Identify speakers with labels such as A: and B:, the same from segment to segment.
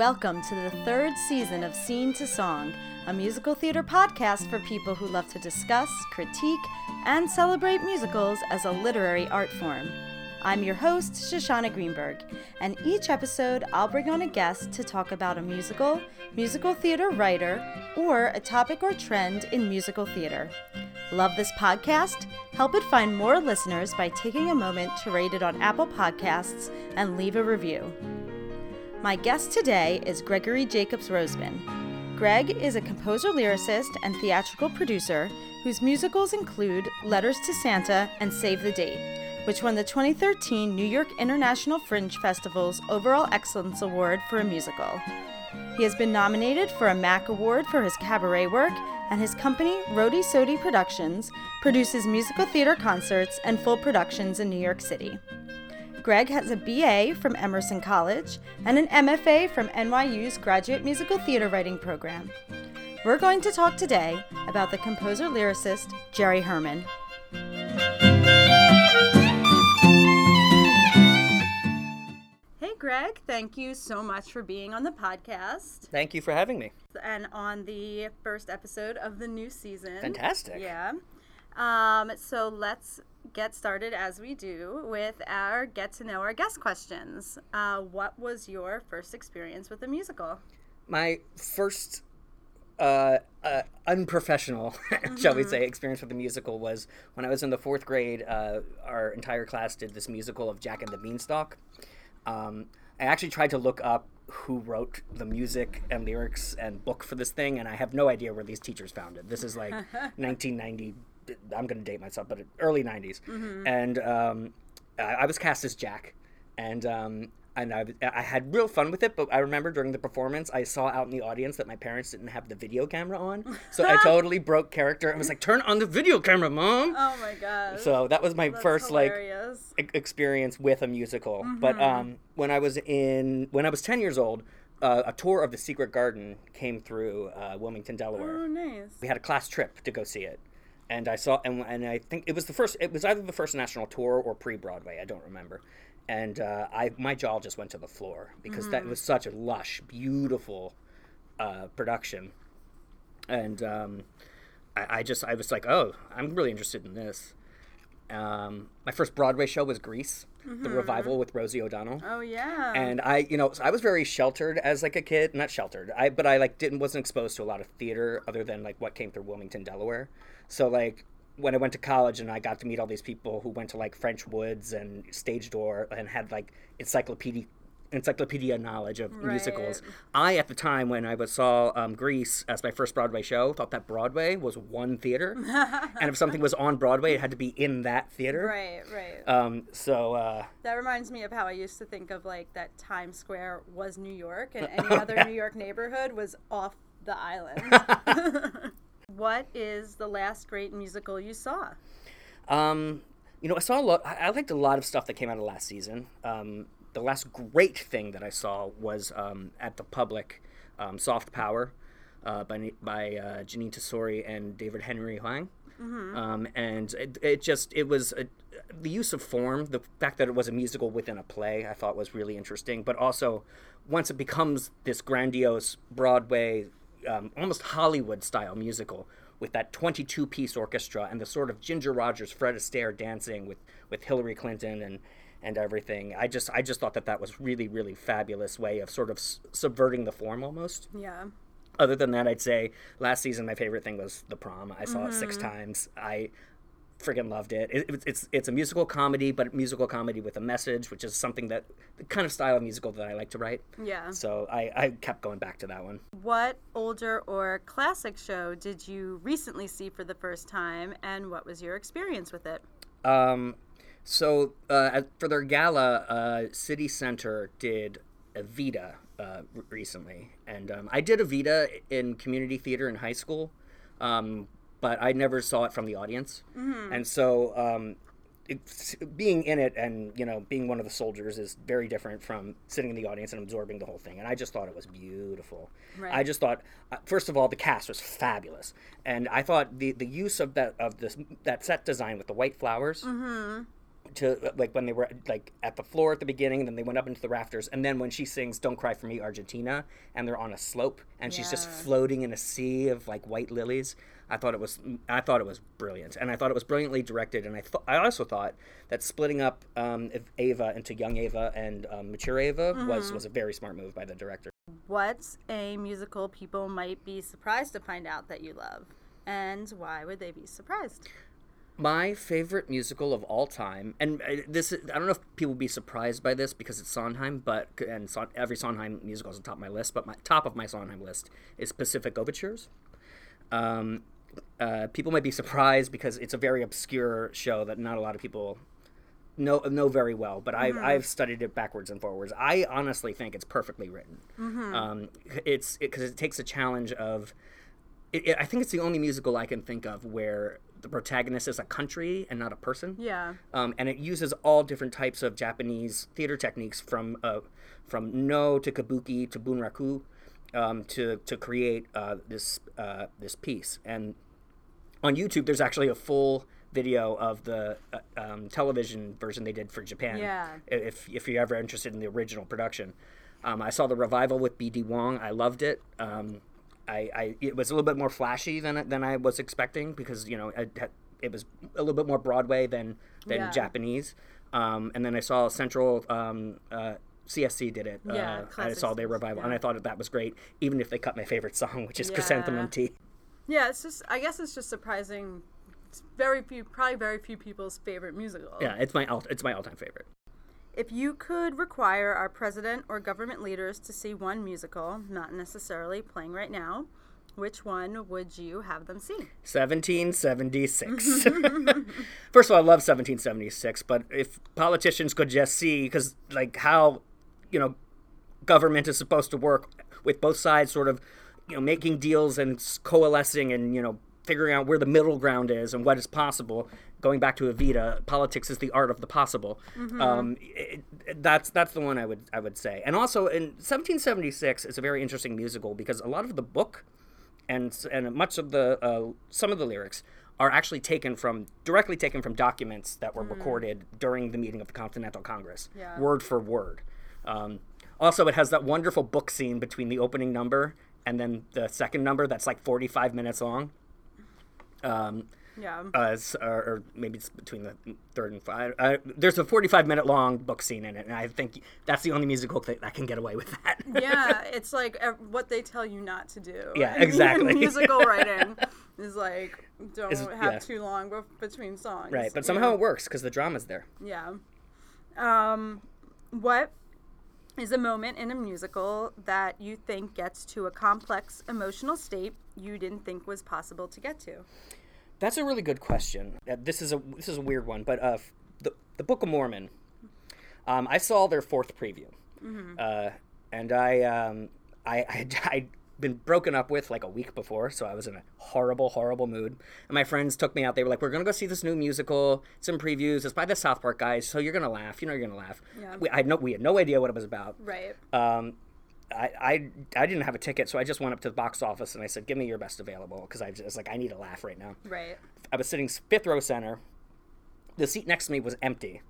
A: Welcome to the third season of Scene to Song, a musical theater podcast for people who love to discuss, critique, and celebrate musicals as a literary art form. I'm your host, Shoshana Greenberg, and each episode I'll bring on a guest to talk about a musical, musical theater writer, or a topic or trend in musical theater. Love this podcast? Help it find more listeners by taking a moment to rate it on Apple Podcasts and leave a review. My guest today is Gregory Jacobs Roseman. Greg is a composer lyricist and theatrical producer whose musicals include Letters to Santa and Save the Date which won the 2013 New York International Fringe Festival's Overall Excellence Award for a musical. He has been nominated for a MAC Award for his cabaret work, and his company, Rhody Sodi Productions, produces musical theater concerts and full productions in New York City. Greg has a BA from Emerson College and an MFA from NYU's Graduate Musical Theater Writing Program. We're going to talk today about the composer lyricist Jerry Herman. Hey, Greg, thank you so much for being on the podcast.
B: Thank you for having me.
A: And on the first episode of the new season.
B: Fantastic.
A: Yeah. Um, so let's get started as we do with our get to know our guest questions. Uh, what was your first experience with a musical?
B: My first uh, uh, unprofessional, mm-hmm. shall we mm-hmm. say, experience with a musical was when I was in the fourth grade. Uh, our entire class did this musical of Jack and the Beanstalk. Um, I actually tried to look up who wrote the music and lyrics and book for this thing, and I have no idea where these teachers found it. This is like 1990. I'm going to date myself, but early 90s. Mm-hmm. And um, I was cast as Jack, and um, and I, I had real fun with it. But I remember during the performance, I saw out in the audience that my parents didn't have the video camera on, so I totally broke character. I was like, "Turn on the video camera, mom!"
A: Oh my god!
B: So that was my That's first hilarious. like experience with a musical. Mm-hmm. But um, when I was in when I was ten years old. Uh, a tour of the Secret Garden came through uh, Wilmington, Delaware.
A: Oh, nice!
B: We had a class trip to go see it, and I saw and, and I think it was the first. It was either the first national tour or pre Broadway. I don't remember and uh, I my jaw just went to the floor because mm-hmm. that was such a lush, beautiful uh, production, and um, I, I, just I was like, oh, I'm really interested in this. Um, my first Broadway show was Grease, mm-hmm. the revival with Rosie O'Donnell.
A: Oh yeah.
B: And I, you know, I was very sheltered as like a kid, not sheltered. I but I like didn't wasn't exposed to a lot of theater other than like what came through Wilmington, Delaware. So like when I went to college and I got to meet all these people who went to like French Woods and Stage Door and had like encyclopedia encyclopedia knowledge of right. musicals. I, at the time when I was, saw um, Grease as my first Broadway show, thought that Broadway was one theater, and if something was on Broadway, it had to be in that theater.
A: Right, right.
B: Um, so uh,
A: that reminds me of how I used to think of like that Times Square was New York, and any other New York neighborhood was off the island. What is the last great musical you saw?
B: Um, you know, I saw a lot. I, liked a lot of stuff that came out of last season. Um, the last great thing that I saw was um, at the public, um, Soft Power, uh, by by uh, Jeanine Tesori and David Henry Hwang. Mm-hmm. Um, and it, it, just it was a, the use of form, the fact that it was a musical within a play, I thought was really interesting. But also, once it becomes this grandiose Broadway um, almost Hollywood style musical with that 22 piece orchestra and the sort of Ginger Rogers, Fred Astaire dancing with, with Hillary Clinton and, and everything. I just I just thought that that was really really fabulous way of sort of s- subverting the form almost.
A: Yeah.
B: Other than that, I'd say last season my favorite thing was the prom. I saw mm-hmm. it six mm-hmm. times. I friggin' loved it. it. It's it's a musical comedy, but musical comedy with a message, which is something that the kind of style of musical that I like to write.
A: Yeah.
B: So I, I kept going back to that one.
A: What older or classic show did you recently see for the first time, and what was your experience with it?
B: Um, so uh, for their gala, uh, City Center did Evita uh, recently, and um, I did Evita in community theater in high school. Um, but I never saw it from the audience, mm-hmm. and so um, it, being in it and you know being one of the soldiers is very different from sitting in the audience and absorbing the whole thing. And I just thought it was beautiful. Right. I just thought, uh, first of all, the cast was fabulous, and I thought the the use of that of this that set design with the white flowers. Mm-hmm to like when they were like at the floor at the beginning, and then they went up into the rafters, and then when she sings "Don't Cry for Me, Argentina," and they're on a slope, and she's just floating in a sea of like white lilies. I thought it was I thought it was brilliant, and I thought it was brilliantly directed, and I thought I also thought that splitting up um, Eva into young Eva and um, mature Eva was was a very smart move by the director.
A: What's a musical people might be surprised to find out that you love? And why would they be surprised?
B: My favorite musical of all time, and uh, this is, I don't know if people will be surprised by this because it's Sondheim, but and every Sondheim musical is on top of my list. But my top of my Sondheim list is Pacific Overtures. Um, uh, people might be surprised because it's a very obscure show that not a lot of people know know very well. But I've I've studied it backwards and forwards. I honestly think it's perfectly written. Um, it's because it, takes a challenge of it, it, I think it's the only musical I can think of where the protagonist is a country and not a person.
A: Yeah.
B: Um, and it uses all different types of Japanese theater techniques from uh, from Noh to kabuki to bunraku um, to to create uh, this uh, this piece. And on YouTube, there's actually a full video of the uh, um, television version they did for Japan.
A: Yeah.
B: If if you're ever interested in the original production, um, I saw the revival with B.D. Wong. I loved it. I, I it was a little bit more flashy than than I was expecting because you know it, it was a little bit more Broadway than than
A: Yeah.
B: Japanese. Um, and then I saw Central um, uh, CSC did it.
A: Yeah,
B: uh, I saw their revival, and. I thought that, that was great, even if they cut my favorite song, which is Chrysanthemum Tea.
A: Yeah, it's just I guess it's just surprising. It's very few, probably very few people's favorite musical.
B: Yeah, it's my all it's my all time favorite.
A: If you could require our president or government leaders to see one musical, not necessarily playing right now, which one would you have them see?
B: 1776. First of all, I love 1776, but if politicians could just see, because like how, you know, government is supposed to work with both sides sort of, you know, making deals and coalescing and, you know, figuring out where the middle ground is and what is possible. Going back to Evita, politics is the art of the possible. Um, it, it- that's that's the one I would I would say. And also in 1776 is a very interesting musical because a lot of the book and and much of the uh, some of the lyrics are actually taken from directly taken from documents that were recorded during the meeting of the Continental Congress,
A: Yeah.
B: word for word. Um, also, it has that wonderful book scene between the opening number and then the second number that's like 45 minutes long. Um,
A: Yeah.
B: uh, or, or maybe it's between the third and five. Uh, there's a 45 minute long book scene in it, and I think that's the only musical that, that can get away with that.
A: yeah, it's like what they tell you not to do.
B: Yeah, exactly.
A: musical writing is like don't have
B: yeah.
A: too long between songs.
B: right, but somehow
A: know?
B: it works because the drama's there.
A: Yeah. Um, what is a moment in a musical that you think gets to a complex emotional state you didn't think was possible to get to?
B: That's a really good question. Uh, this is a this is a weird one, but uh, the the Book of Mormon. Um, I saw their fourth preview, uh, and I um, I I I'd been broken up with like a week before, so I was in a horrible horrible mood. And my friends took me out. They were like, "We're gonna go see this new musical. Some previews. It's by the South Park guys, so you're gonna laugh. You know you're gonna laugh."
A: Yeah.
B: We, I had no we had no idea what it was about.
A: Right.
B: Um, I, I, I didn't have a ticket, so I just went up to the box office and I said, "Give me your best available," because I was like, I need a laugh right now.
A: Right.
B: I was sitting fifth row center. The seat next to me was empty.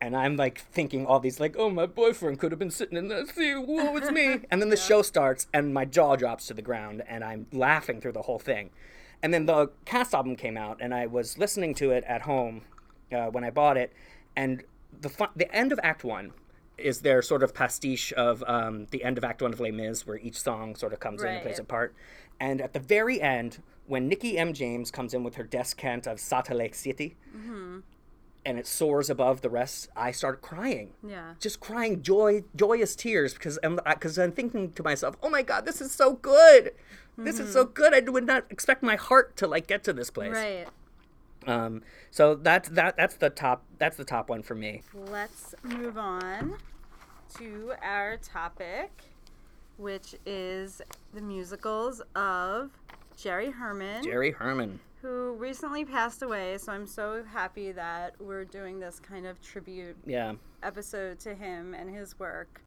B: And I'm like thinking all these like, oh my boyfriend could have been sitting in that seat. Woe it's me. And then the show starts and my jaw drops to the ground and I'm laughing through the whole thing. And then the cast album came out and I was listening to it at home uh, when I bought it. And the fu- the end of Act One is their sort of pastiche of um, the end of Act One of Les Mis, where each song sort of comes in and plays a part. And at the very end, when Nikki M. James comes in with her descant of Sal Tlay Ka Siti, and it soars above the rest, I start crying.
A: Yeah.
B: Just crying joy, joyous tears because I'm because I'm thinking to myself, "Oh my God, this is so good! This is so good! I would not expect my heart to like get to this place."
A: Right.
B: Um, so that's that that's the top that's the top one for me.
A: Let's move on to our topic, which is the musicals of Jerry Herman,
B: Jerry Herman.
A: Who recently passed away. So I'm so happy that we're doing this kind of tribute
B: Yeah.
A: episode to him and his work.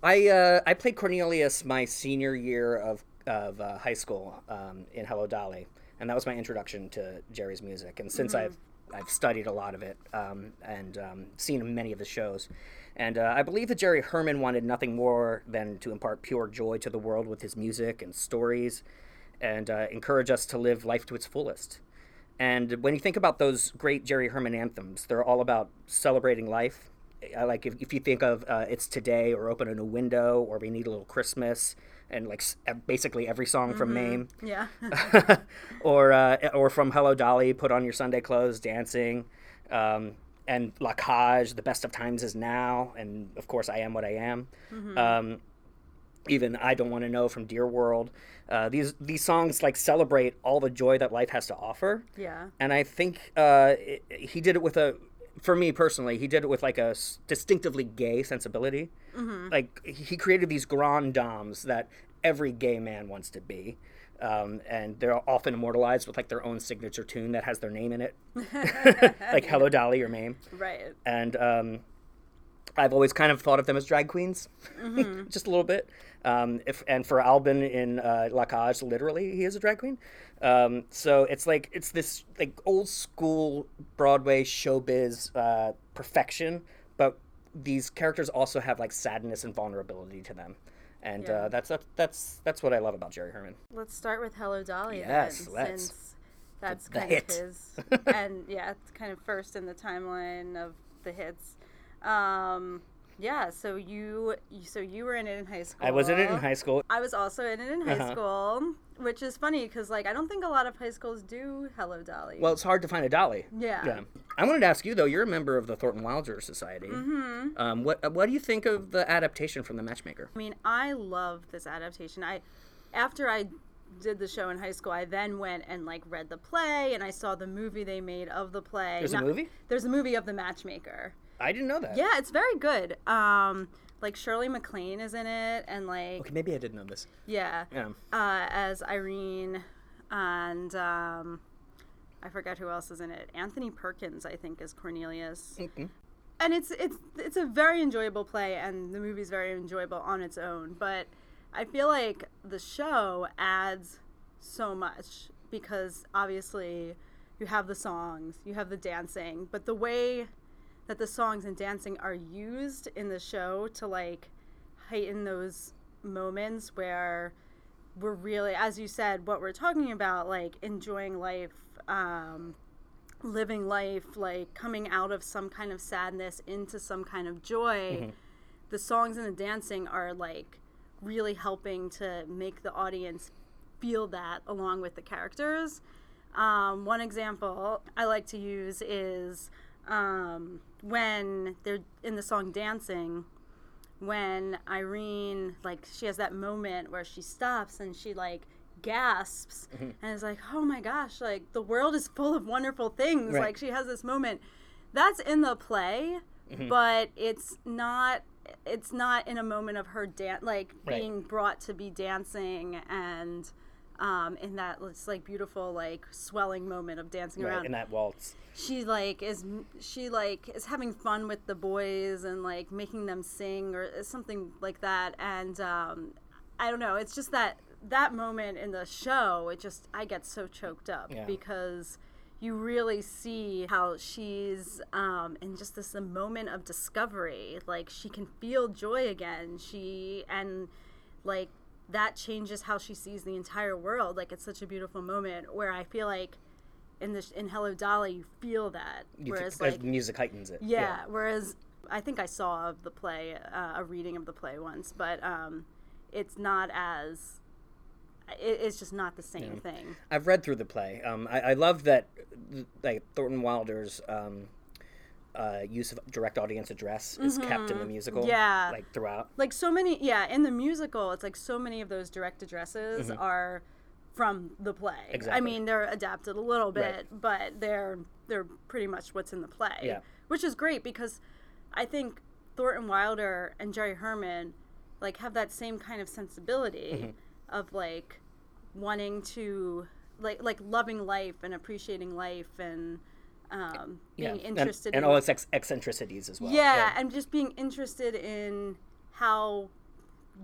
B: I uh, I played Cornelius my senior year of of uh, high school um, in Hello Dolly, and that was my introduction to Jerry's music. And since I've I've studied a lot of it um, and um, seen many of the shows. And uh, I believe that Jerry Herman wanted nothing more than to impart pure joy to the world with his music and stories and uh, encourage us to live life to its fullest. And when you think about those great Jerry Herman anthems, they're all about celebrating life. Like if, if you think of uh, It's Today or Open a New Window or We Need a Little Christmas and like s- basically every song from Mame
A: Yeah.
B: or uh, or from Hello Dolly, put on your Sunday clothes, dancing, um, and La Cage, the best of times is now, and of course I am what I am. Um, even I don't want to know from Dear World. Uh, these these songs like celebrate all the joy that life has to offer.
A: yeah.
B: And I think uh, it, he did it with a, for me personally, he did it with like a s- distinctively gay sensibility. Like he created these grand dames that every gay man wants to be. Um, and they're often immortalized with like their own signature tune that has their name in it, like Hello Dolly or Mame.
A: Right.
B: And um, I've always kind of thought of them as drag queens, just a little bit. Um, if and for Albin in uh, La Cage, literally, he is a drag queen. Um, so it's like it's this like old school Broadway showbiz uh, perfection, but these characters also have like sadness and vulnerability to them, and
A: Yeah.
B: uh, that's, that's that's that's what I love about Jerry Herman.
A: Let's start with Hello Dolly.
B: Yes,
A: then,
B: let's.
A: Since that's
B: the
A: kind
B: hit.
A: of his, and yeah, it's kind of first in the timeline of the hits. Um, yeah. So you, so you were in it in high school.
B: I was in it in high school.
A: I was also in it in high
B: Uh-huh.
A: school, which is funny because like I don't think a lot of high schools do Hello Dolly.
B: Well, it's hard to find a dolly.
A: Yeah.
B: Yeah. I wanted to ask you though. You're a member of the Thornton Wilder Society. Mm-hmm. Um, what what do you think of the adaptation from The Matchmaker?
A: I mean, I love this adaptation. I after I did the show in high school, I then went and like read the play and I saw the movie they made of the play.
B: There's a movie?
A: There's a movie of the matchmaker.
B: I didn't know that.
A: Yeah, it's very good. Um like Shirley MacLaine is in it and like
B: Okay, maybe I didn't know this.
A: yeah.
B: Yeah.
A: Uh as Irene and um I forget who else is in it. Anthony Perkins, I think, is Cornelius.
B: Mhm.
A: and it's it's it's a very enjoyable play and the movie's very enjoyable on its own but i feel like the show adds so much because obviously you have the songs you have the dancing but the way that the songs and dancing are used in the show to like heighten those moments where we're really as you said what we're talking about like enjoying life um, living life, like coming out of some kind of sadness into some kind of joy, the songs and the dancing are like really helping to make the audience feel that along with the characters. Um, one example I like to use is um, when they're in the song Dancing, when Irene, like, she has that moment where she stops and she, like, gasps and is like, oh my gosh, like, the world is full of wonderful things.
B: Right.
A: Like, she has this moment. That's in the play, but it's not. It's not in a moment of her dan- like
B: Right.
A: being brought to be dancing and um, in that it's like beautiful like swelling moment of dancing
B: Right,
A: around
B: in that waltz.
A: she like is she like is having fun with the boys and like making them sing or something like that and um i don't know it's just that that moment in the show it just i get so choked up
B: Yeah.
A: because you really see how she's um, in just this a moment of discovery like she can feel joy again she and like that changes how she sees the entire world. Like it's such a beautiful moment where i feel like in the in hello dolly you feel that.
B: You
A: whereas like
B: music heightens it.
A: yeah, whereas i think i saw of the play uh, a reading of the play once but um it's not as it, it's just not the same thing.
B: I've read through the play. Um, I, I love that, like Thornton Wilder's um, uh, use of direct audience address is kept in the musical.
A: Mm-hmm. Yeah.
B: like throughout.
A: like so many yeah in the musical it's like so many of those direct addresses are from the play
B: Exactly.
A: i mean they're adapted a little bit
B: Right.
A: but they're they're pretty much what's in the play
B: Yeah.
A: which is great because i think thornton wilder and jerry herman like have that same kind of sensibility
B: Mm-hmm.
A: of like wanting to like like loving life and appreciating life and um, being
B: yeah. And-
A: interested
B: and,
A: in
B: all its ex- eccentricities as well.
A: yeah, and just being interested in how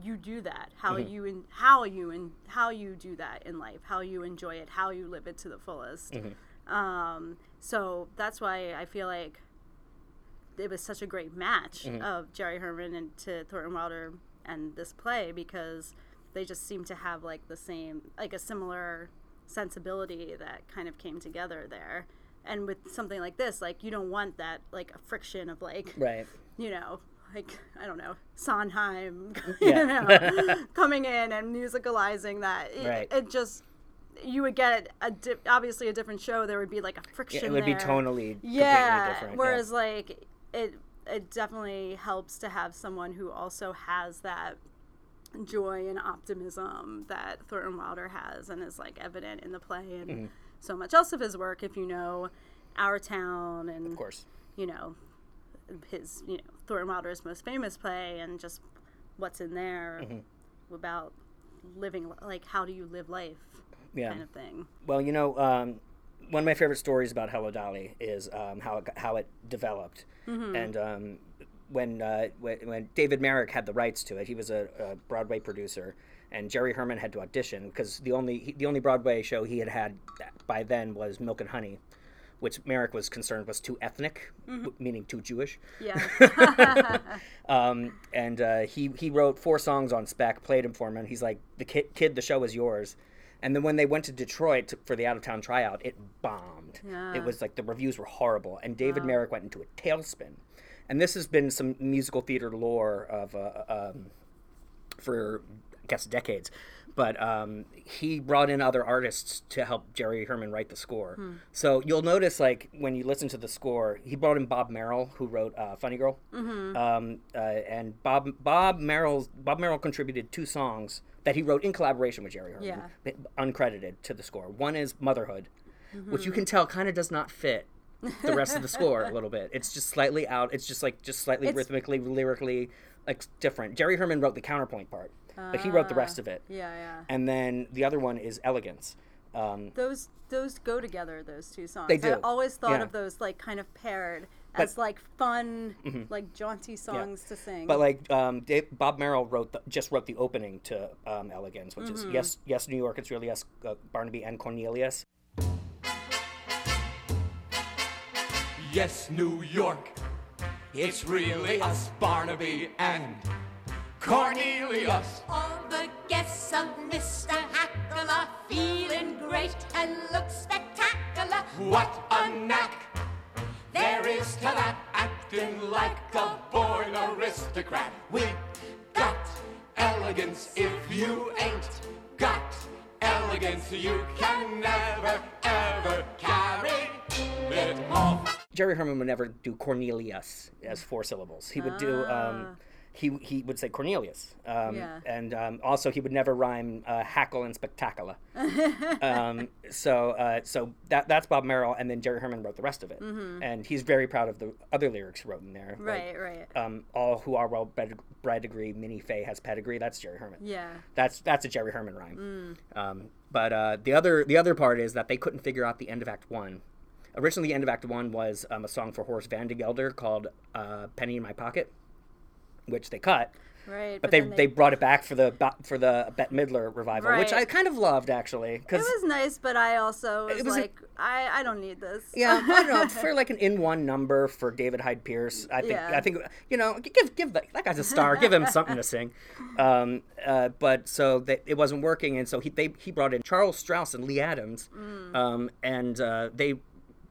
A: you do that, how
B: Mm-hmm.
A: you in, how you and how you do that in life, how you enjoy it, how you live it to the fullest.
B: Mm-hmm.
A: Um, so that's why I feel like it was such a great match of Jerry Herman and to Thornton Wilder and this play because they just seem to have like the same, like a similar sensibility that kind of came together there. And with something like this, like you don't want that like a friction of like
B: Right.
A: you know, like I don't know, Sondheim,
B: Yeah.
A: you know, coming in and musicalizing that. It,
B: Right.
A: it just you would get a di- obviously a different show. There would be like a friction.
B: It would be tonally
A: yeah.
B: completely different.
A: Whereas like it it definitely helps to have someone who also has that joy and optimism that Thornton Wilder has and is like evident in the play and
B: Mm-hmm.
A: So much else of his work. If you know Our Town and
B: of course.
A: you know, his, you know, Thornton Wilder's most famous play and just what's in there
B: Mm-hmm.
A: about living, like, how do you live life
B: Yeah.
A: kind of thing.
B: Well, you know, um, one of my favorite stories about Hello Dolly is um, how it, how it developed, and um, when, uh, when when David Merrick had the rights to it, he was a, a Broadway producer, and Jerry Herman had to audition because the only the only Broadway show he had had by then was Milk and Honey, which Merrick was concerned was too ethnic, w- meaning too Jewish.
A: Yeah.
B: Um, and uh, he he wrote four songs on spec, played them for him, and he's like, "The kid, kid, the show is yours." And then when they went to Detroit to, for the out of town tryout, it bombed.
A: Yeah.
B: It was like the reviews were horrible, and David Merrick went into a tailspin. And this has been some musical theater lore of uh, um, for guess decades. But um, he brought in other artists to help Jerry Herman write the score. So you'll notice, like when you listen to the score, he brought in Bob Merrill, who wrote uh, "Funny Girl," um, uh, and Bob Bob Merrill's Bob Merrill contributed two songs that he wrote in collaboration with Jerry Herman,
A: Yeah.
B: uncredited to the score. One is "Motherhood," which you can tell kind of does not fit the rest of the score a little bit. It's just slightly out. It's just like just slightly
A: It's-
B: rhythmically, lyrically, like different. Jerry Herman wrote the counterpoint part, but he wrote the rest of it.
A: yeah, yeah.
B: And then the other one is Elegance. Um,
A: Those those go together. Those two songs.
B: They
A: I
B: do.
A: always thought
B: Yeah.
A: of those like kind of paired as like fun, like jaunty songs to sing.
B: Mm-hmm. but like um, Dave, Bob Merrill wrote the, just wrote the opening to um, Elegance, which
A: Mm-hmm.
B: is yes, yes, New York. It's really yes, uh, Barnaby and Cornelius.
C: Yes, New York. It's really us, Barnaby and Cornelius.
D: All the guests of Mr. Hackle are feeling great and look spectacular.
C: What a knack there is to that acting like a born aristocrat. We got elegance if you ain't got elegance. You can never, ever carry it off.
B: Jerry Herman would never do Cornelius as four syllables. He would do. Um, he, he would say Cornelius, um,
A: Yeah.
B: and um, also he would never rhyme uh, hackle and spectacular. um, so uh, so that that's Bob Merrill, and then Jerry Herman wrote the rest of it, and he's very proud of the other lyrics wrote in there. like,
A: right, right.
B: um, all who are well bred, bred degree, Minnie Fay has pedigree. That's Jerry Herman.
A: yeah.
B: That's that's a Jerry Herman rhyme. Um, but uh, the other the other part is that they couldn't figure out the end of Act One. Originally, the end of Act One was um, a song for Horace Vandergelder called uh, "Penny in My Pocket," which they cut.
A: Right.
B: But, they,
A: then
B: they brought it back for the for the Bette Midler revival, which I kind of loved actually.
A: Cause
B: It
A: was nice, but I also was,
B: It was
A: like, I I don't need this.
B: yeah, I don't know for like an in one number for David Hyde Pierce. I think
A: Yeah.
B: I think you know give give that, that guy's a star. give him something to sing. Um, uh, but so that it wasn't working, and so he they he brought in Charles Strouse and Lee Adams, um, and uh, they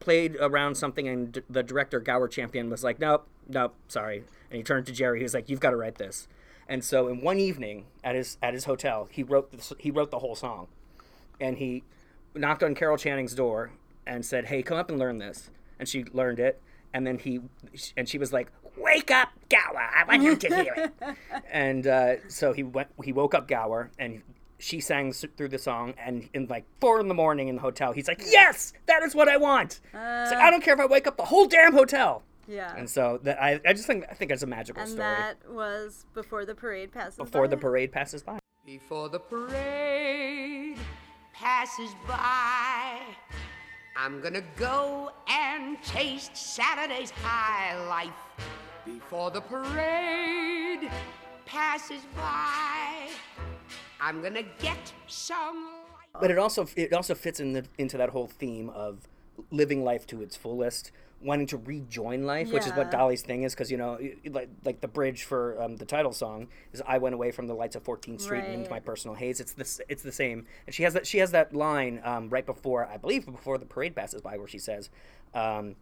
B: played around something, and d- the director Gower Champion was like, nope, nope, sorry, and he turned to Jerry. He was like, you've got to write this. And so in one evening at his at his hotel, he wrote this, he wrote the whole song and he knocked on Carol Channing's door and said, "Hey, come up and learn this." And she learned it, and then he and she was like, "Wake up, Gower! I want you to hear it." and uh, so he went. He woke up Gower, and she sang through the song. And in like four in the morning in the hotel, he's like, "Yes, that is what I want." like I don't care if I wake up the whole damn hotel.
A: Yeah.
B: And so that I, I just think I think it's a magical
A: and
B: story.
A: that was before the parade passes by
B: Before the parade passes by.
E: Before the parade passes by, I'm gonna go and taste Saturday's high life. Before the parade passes by, I'm gonna get some.
B: but it also it also fits in the into that whole theme of living life to its fullest, wanting to rejoin life, which is what Dolly's thing is, because you know, like like the bridge for um, the title song is "I went away from the lights of 14th Street and into my personal haze." It's this, it's the same, and she has that she has that line um, right before I believe before the parade passes by, where she says. Um,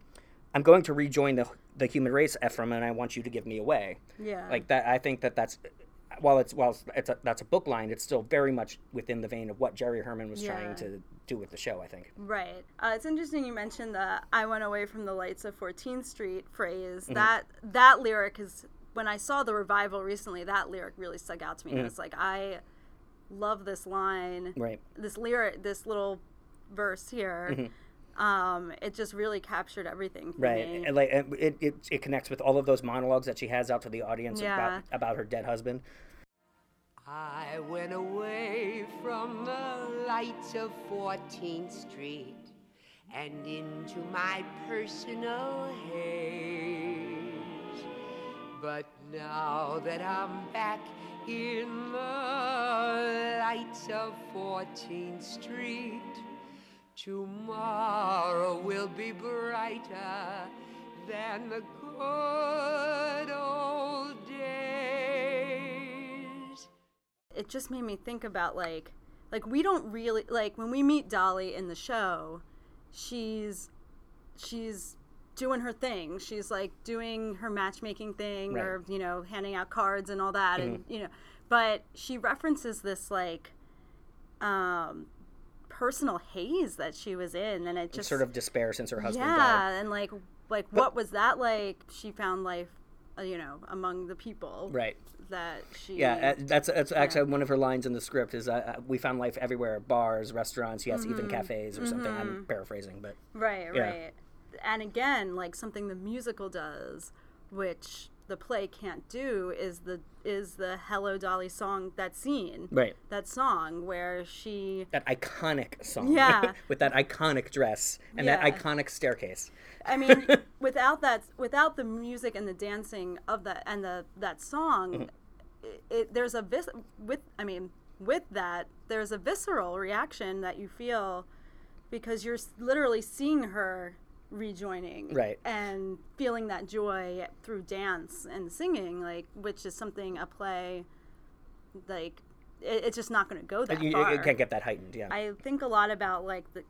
B: I'm going to rejoin the the human race, Ephraim, and I want you to give me away.
A: Yeah.
B: Like that, I think that that's while it's while it's a, that's a book line, it's still very much within the vein of what Jerry Herman was
A: Yeah.
B: trying to do with the show. I think.
A: Right. Uh, it's interesting you mentioned the "I went away from the lights of 14th Street" phrase.
B: Mm-hmm.
A: That that lyric is when I saw the revival recently. That lyric really stuck out to me.
B: Mm-hmm.
A: I was like, I love this line.
B: Right.
A: This lyric, this little verse here. Um, it just really captured everything for
B: Mm-hmm. Right,
A: me.
B: and like it, it, it connects with all of those monologues that she has out to the audience
A: Yeah.
B: about about her dead husband.
E: I went away from the lights of 14th Street and into my personal haze. But now that I'm back in the lights of 14th Street, tomorrow will be brighter than the good old
A: it just made me think about like like we don't really like when we meet Dolly in the show, she's she's doing her thing. She's like doing her matchmaking thing
B: Right.
A: or you know handing out cards and all that and you know but she references this like um personal haze that she was in and it just
B: sort of despair since her husband
A: yeah
B: died.
A: and like like what was that like she found life uh, you know among the people
B: Right.
A: That she
B: Yeah, that's that's actually one of her lines in the script is uh, uh, we found life everywhere, bars, restaurants, yes,
A: Mm-hmm.
B: even cafes or something. I'm paraphrasing, but
A: Right,
B: Yeah.
A: right. And again, like something the musical does, which the play can't do, is the is the Hello Dolly song that scene.
B: right.
A: That song where she
B: That iconic song,
A: Yeah.
B: with that iconic dress and that iconic staircase.
A: I mean, without that without the music and the dancing of that and the that song,
B: Mm-hmm.
A: It, it there's a vis with I mean, with that, there's a visceral reaction that you feel because you're literally seeing her rejoining
B: Right.
A: and feeling that joy through dance and singing like which is something a play like it, it's just not going to go that
B: You,
A: far
B: you can't get that heightened, yeah.
A: I think a lot about like the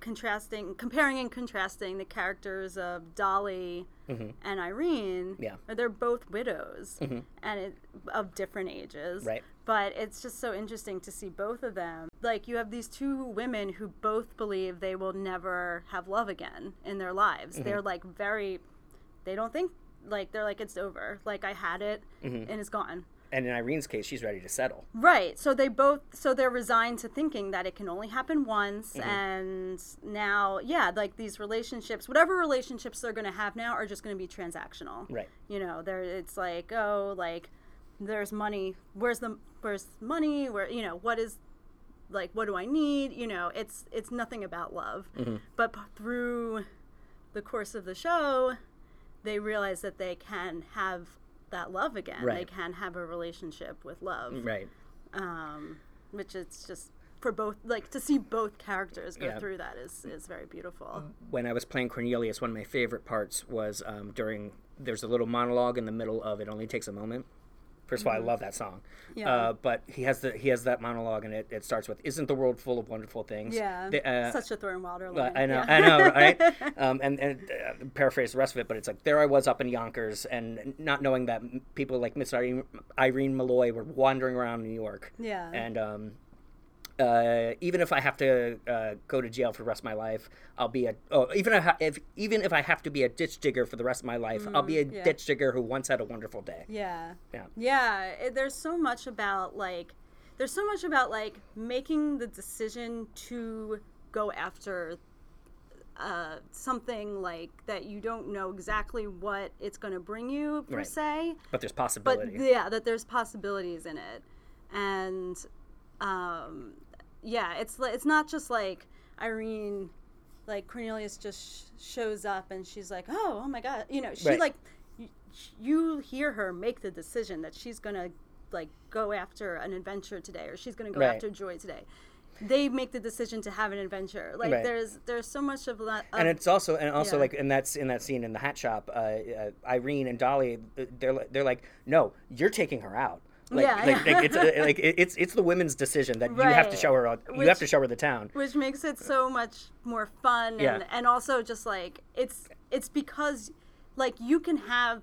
A: contrasting, comparing and contrasting the characters of Dolly and Irene.
B: Mm-hmm. Yeah. Mm-hmm.
A: they're both widows and it, of different ages.
B: Right.
A: But it's just so interesting to see both of them. Like you have these two women who both believe they will never have love again in their lives.
B: Mm-hmm.
A: They're like very, they don't think like they're like it's over. Like I had it
B: Mm-hmm.
A: and it's gone.
B: And in Irene's case, she's ready to settle.
A: Right. So they both so they're resigned to thinking that it can only happen once
B: Mm-hmm.
A: and now yeah, like these relationships, whatever relationships they're going to have now are just going to be transactional.
B: Right.
A: You know, there it's like, oh, like there's money. Where's the where's money? Where, you know, what is like what do I need? You know, it's it's nothing about love.
B: Mm-hmm.
A: But p- through the course of the show, they realize that they can have that love again. They can have a relationship with love
B: Right.
A: um, which it's just for both like to see both characters go
B: Yeah.
A: through that is is very beautiful.
B: when I was playing Cornelius, one of my favorite parts was um, during there's a little monologue in the middle of "It Only Takes a Moment." First of all, I love that song.
A: Mm-hmm. Yeah.
B: Uh, but he has the he has that monologue, and it, it starts with "Isn't the world full of wonderful things?"
A: Yeah,
B: The, uh,
A: such a Thorn Wilder line.
B: I know,
A: Yeah.
B: I know, right? um, and and uh, paraphrase the rest of it, but it's like there I was up in Yonkers, and not knowing that people like Miss Irene, Irene Molloy were wandering around New York.
A: Yeah.
B: And um, uh, even if I have to uh, go to jail for the rest of my life, I'll be a. Oh, even if, even if I have to be a ditch digger for the rest of my life, I'll be a
A: Mm, yeah.
B: ditch digger who once had a wonderful day.
A: Yeah.
B: Yeah.
A: Yeah. It, there's so much about like, there's so much about like making the decision to go after uh, something like that you don't know exactly what it's going to bring you per
B: Right.
A: se.
B: But there's possibility.
A: but yeah that there's possibilities in it and um yeah it's it's not just like irene like cornelius just sh- shows up and she's like oh oh my god you know she
B: Right.
A: like y- you hear her make the decision that she's gonna like go after an adventure today or she's gonna go
B: Right.
A: after joy today they make the decision to have an adventure. Like
B: Right.
A: there's there's so much of that.
B: and it's also and also
A: yeah.
B: like and that's in that scene in the hat shop uh, uh, irene and dolly uh, they're they're like no you're taking her out like,
A: Yeah,
B: like,
A: yeah.
B: like it's uh, like it's it's the women's decision that you have to
A: Right.
B: show her out- you
A: Which-
B: have to show her the town
A: which makes it so much more fun and,
B: Yeah.
A: and also just like it's it's because like you can have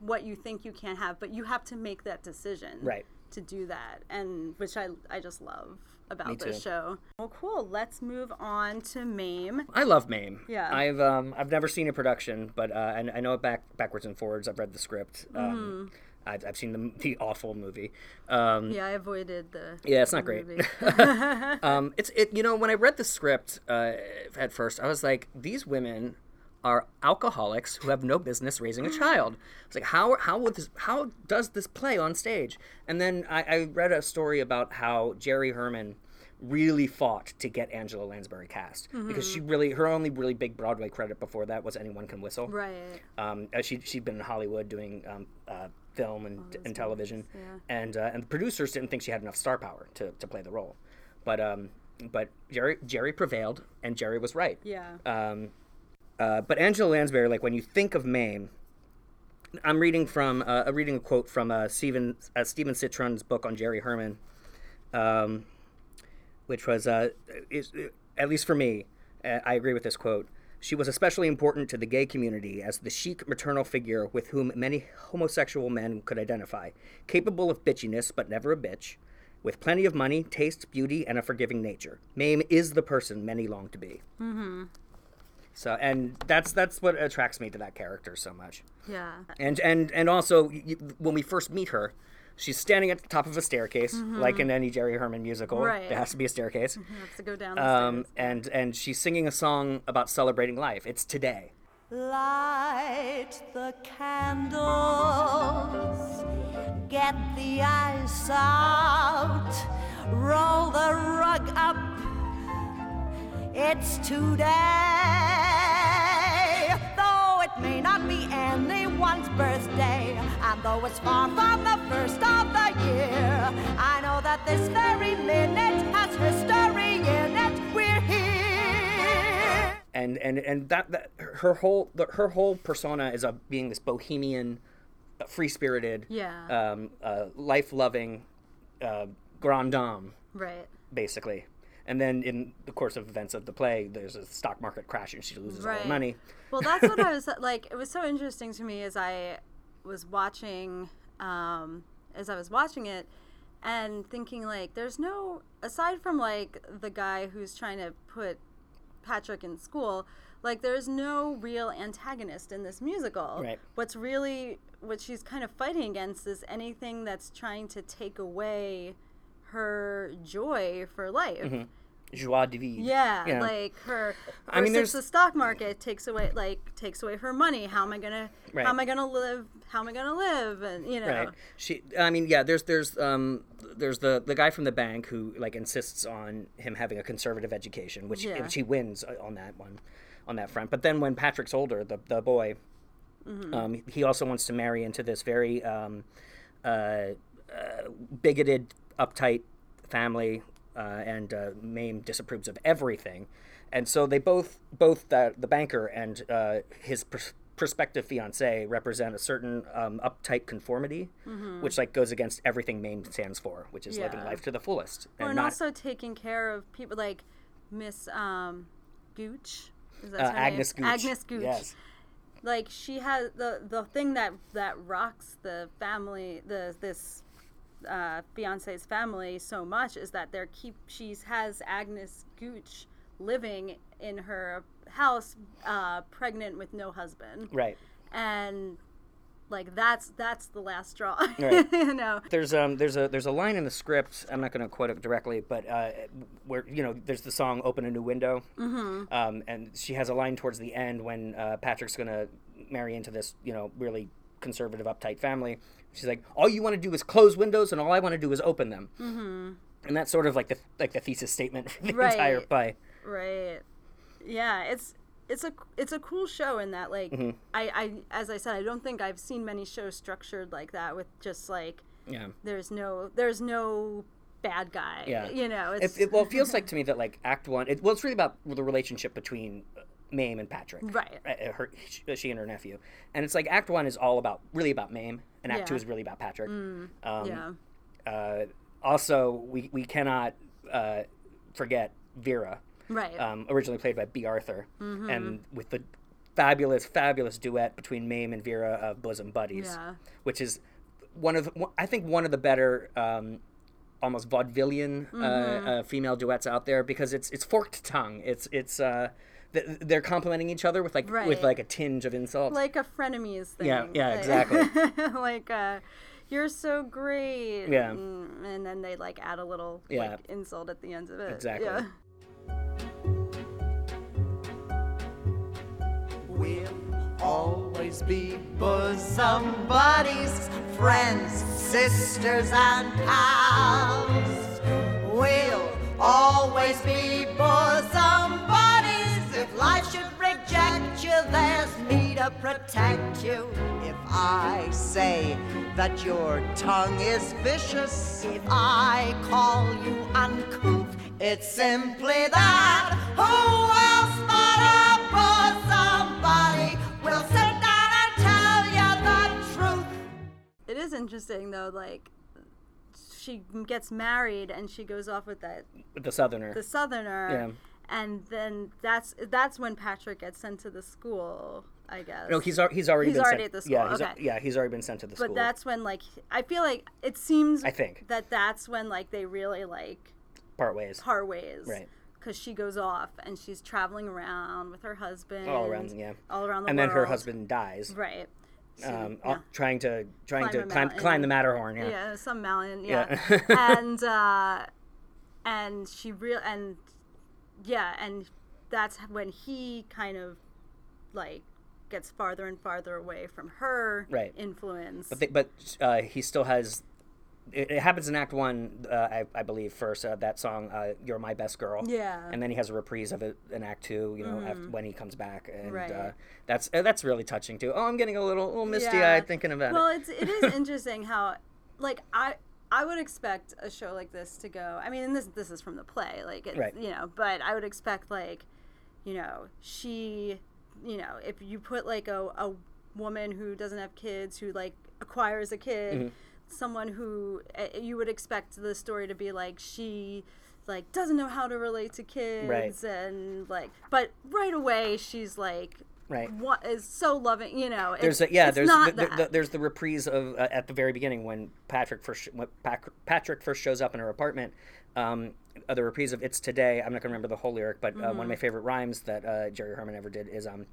A: what you think you can't have but you have to make that decision
B: Right.
A: to do that and which i i just love about
B: Me
A: this show well cool let's move on to mame
B: I love Mame.
A: Yeah.
B: I've um I've never seen a production, but uh, I, I know it back backwards and forwards. I've read the script. Um, I've, I've seen the the awful movie. Um,
A: yeah i avoided the
B: Yeah, it's
A: the
B: not great. um, it's it. You know, when I read the script uh, at first, I was like, these women are alcoholics who have no business raising a child. It's like how how would this how does this play on stage? And then I, I read a story about how Jerry Herman really fought to get Angela Lansbury cast because she really her only really big Broadway credit before that was Anyone Can Whistle.
A: right
B: Um, uh, she she'd been in Hollywood doing um, uh, film and, and television,
A: yeah.
B: and uh, and the producers didn't think she had enough star power to, to play the role, but um, but Jerry Jerry prevailed, and Jerry was right.
A: yeah
B: Um, uh, but Angela Lansbury, like when you think of Mame, I'm reading from uh, I'm reading a quote from uh, Stephen uh, Stephen Citron's book on Jerry Herman, um, which was uh, is, at least for me, uh, I agree with this quote. She was especially important to the gay community as the chic maternal figure with whom many homosexual men could identify, capable of bitchiness but never a bitch, with plenty of money, taste, beauty, and a forgiving nature. Mame is the person many long to be. Mm-hmm. So, and that's that's what attracts me to that character so much.
A: yeah
B: And and and also, when we first meet her, she's standing at the top of a staircase, like in any Jerry Herman musical.
A: Right.
B: There has to be a staircase.
A: you have to go down the
B: Um,
A: stairs.
B: and and she's singing a song about celebrating life. It's today.
F: Light the candles, get the ice out, roll the rug up. It's today, though it may not be anyone's birthday, and though it's far from the first of the year, I know that this very minute has history in it. We're here.
B: And and and that, that her whole the, her whole persona is of being this bohemian, free spirited,
A: Yeah.
B: um, uh, life loving, uh, grande dame.
A: right
B: basically. And then in the course of events of the play, there's a stock market crash and she loses all her money.
A: Well, that's what I was like. It was so interesting to me as I was watching, um, as I was watching it, and thinking like, there's no aside from like the guy who's trying to put Patrick in school, like there's no real antagonist in this musical.
B: Right.
A: What's really what she's kind of fighting against is anything that's trying to take away her joy for life.
B: Joie de vivre.
A: Yeah, like her.
B: I mean, there's-
A: the stock market takes away like takes away her money. How am I gonna?
B: Right.
A: How am I gonna live? How am I gonna live? And you know,
B: Right. She. I mean, yeah. There's there's um there's the the guy from the bank who like insists on him having a conservative education, which
A: Yeah.
B: which he wins uh, on that one, on that front. But then when Patrick's older, the the boy,
A: Mm-hmm.
B: um, he also wants to marry into this very um, uh, uh, bigoted, uptight family, and uh, Mame disapproves of everything, and so they both both the, the banker and uh, his pers- prospective fiance represent a certain um, uptight conformity, which like goes against everything Mame stands for, which is living
A: Mm-hmm.
B: Life to the fullest
A: Well,
B: and
A: and
B: not
A: also taking care of people like Miss um, Gooch. Is that
B: uh? Agnes Gooch.
A: Agnes Gooch.
B: Yes.
A: Like she has the the thing that that rocks the family the this uh, fiance's family so much is that they're keep she's has Agnes Gooch living in her house uh, pregnant with no husband
B: Right.
A: and like that's that's the last straw
B: Right.
A: you know
B: There's um there's a there's a line in the script. I'm not going to quote it directly, but uh, where you know there's the song "Open a New Window," mm-hmm. um, and she has a line towards the end when uh, Patrick's going to marry into this you know really conservative, uptight family. She's like, "All you want to do is close windows, and all I want to do is open them." Mm-hmm. And that's sort of like the like the thesis statement for the entire play.
A: Right. Yeah, it's it's a it's a cool show in that like
B: Mm-hmm.
A: I I as I said I don't think I've seen many shows structured like that with just like
B: Yeah.
A: there's no there's no bad guy.
B: Yeah.
A: You know,
B: It,
A: it's
B: it, well, it feels like to me that like Act One. It, well, it's really about the relationship between uh, Mame and Patrick.
A: Right.
B: Uh, Her, she, she and her nephew, and it's like Act One is all about really about Mame, and Act Two
A: Yeah. Mm.
B: is really about Patrick. Um,
A: yeah.
B: uh, also, we we cannot uh, forget Vera,
A: Right.
B: um, originally played by Bea Arthur, and with the fabulous, fabulous duet between Mame and Vera of Bosom Buddies,
A: Yeah.
B: which is one of the, I think one of the better. Um, almost vaudevillian uh, uh, female duets out there because it's it's forked tongue. It's it's uh, they're complimenting each other with like with like a tinge of insult.
A: like a frenemies thing.
B: Yeah, yeah,
A: Like-
B: exactly.
A: like uh you're so great.
B: Yeah.
A: And, and then they like add a little
B: Yeah.
A: like insult at the end of it.
B: Exactly.
A: Yeah.
G: We'll always be bosom buddies, friends, sisters, and pals. We'll always be bosom buddies. If life should reject you, there's me to protect you. If I say that your tongue is vicious, if I call you uncouth, it's simply that. Who else but a bosom buddy will sit down and tell you the truth?
A: It is interesting though, like she gets married and she goes off with that
B: the Southerner.
A: the southerner
B: Yeah.
A: And then that's that's when Patrick gets sent to the school, I guess.
B: no, he's he's already
A: He's
B: been
A: already
B: sent,
A: at the
B: Yeah,
A: school,
B: he's,
A: okay.
B: yeah, he's already been sent to the
A: but
B: school.
A: But that's when like I feel like it seems
B: I think.
A: that that's when like they really like
B: part ways.
A: part ways.
B: Right.
A: Because she goes off and she's traveling around with her husband.
B: all around, yeah.
A: All around the world.
B: and
A: world.
B: then her husband dies.
A: Right. So,
B: Um,
A: yeah.
B: trying to trying
A: Climb
B: to climb, climb the Matterhorn. Yeah.
A: yeah, some mountain. Yeah.
B: Yeah.
A: and uh, and she real and yeah, and that's when he kind of like gets farther and farther away from her
B: Right.
A: influence.
B: But they, but uh, he still has. It, it happens in Act One, uh, I, I believe. First, uh, that song uh, "You're My Best Girl."
A: Yeah. Mm-hmm.
B: And then he has a reprise of it in Act Two. You know, after, when he comes back, and
A: Right.
B: uh, that's uh, that's really touching too. Oh, I'm getting a little little misty
A: Yeah.
B: eyed thinking about
A: well,
B: it.
A: it's it is interesting how like I I would expect a show like this to go. I mean, and this this is from the play, like it's,
B: Right.
A: you know, but I would expect like, you know, she, you know, if you put like a a woman who doesn't have kids who like acquires a kid,
B: Mm-hmm.
A: someone who uh, you would expect the story to be like she like doesn't know how to relate to kids and like but right away she's like
B: Right.
A: what is so loving you know
B: There's a, yeah, there's the, the, the, there's the reprise of uh, at the very beginning when Patrick first when Patrick first shows up in her apartment. Um, uh, the reprise of "It's Today." I'm not gonna remember the whole lyric, but uh,
A: Mm-hmm.
B: one of my favorite rhymes that uh, Jerry Herman ever did is um,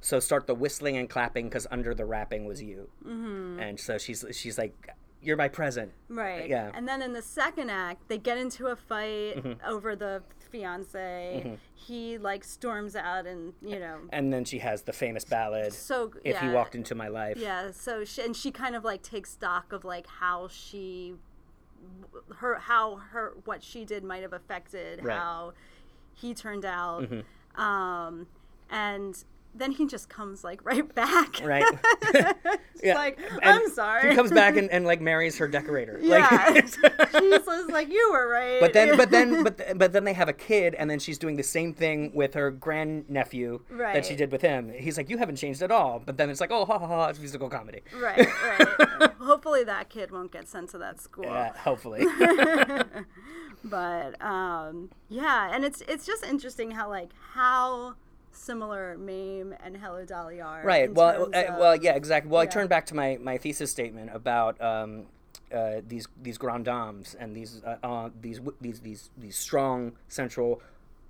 B: "So start the whistling and clapping, because under the rapping was you." Mm-hmm. And so she's she's like, "You're my present."
A: Right.
B: Yeah.
A: And then in the second act, they get into a fight
B: Mm-hmm.
A: over the fiance. He like storms out and you know.
B: And then she has the famous ballad,
A: So
B: "If
A: yeah,
B: you walked into my life."
A: Yeah. So she, and she kind of like takes stock of like how she, her how her what she did might have affected
B: Right. Mm-hmm.
A: how he turned out. Um, and then he just comes like right back.
B: Right. Yeah.
A: like
B: And
A: I'm sorry.
B: He comes back and, and like marries her decorator.
A: Yeah.
B: Like,
A: She's just like you were right.
B: But then, but then, but th- but then they have a kid, and then she's doing the same thing with her grandnephew that she did with him. He's like, "You haven't changed at all." But then it's like, "Oh, ha ha ha!" It's musical comedy.
A: Right, right. Hopefully that kid won't get sent to that school.
B: Yeah, hopefully.
A: But um, yeah, and it's it's just interesting how like how similar Mame and Hello Dolly are.
B: right. Well, uh,
A: of-
B: well, yeah, exactly. Well, I turn back to my, my thesis statement about um, uh, these these grand dames and these uh, uh, these these these these strong central,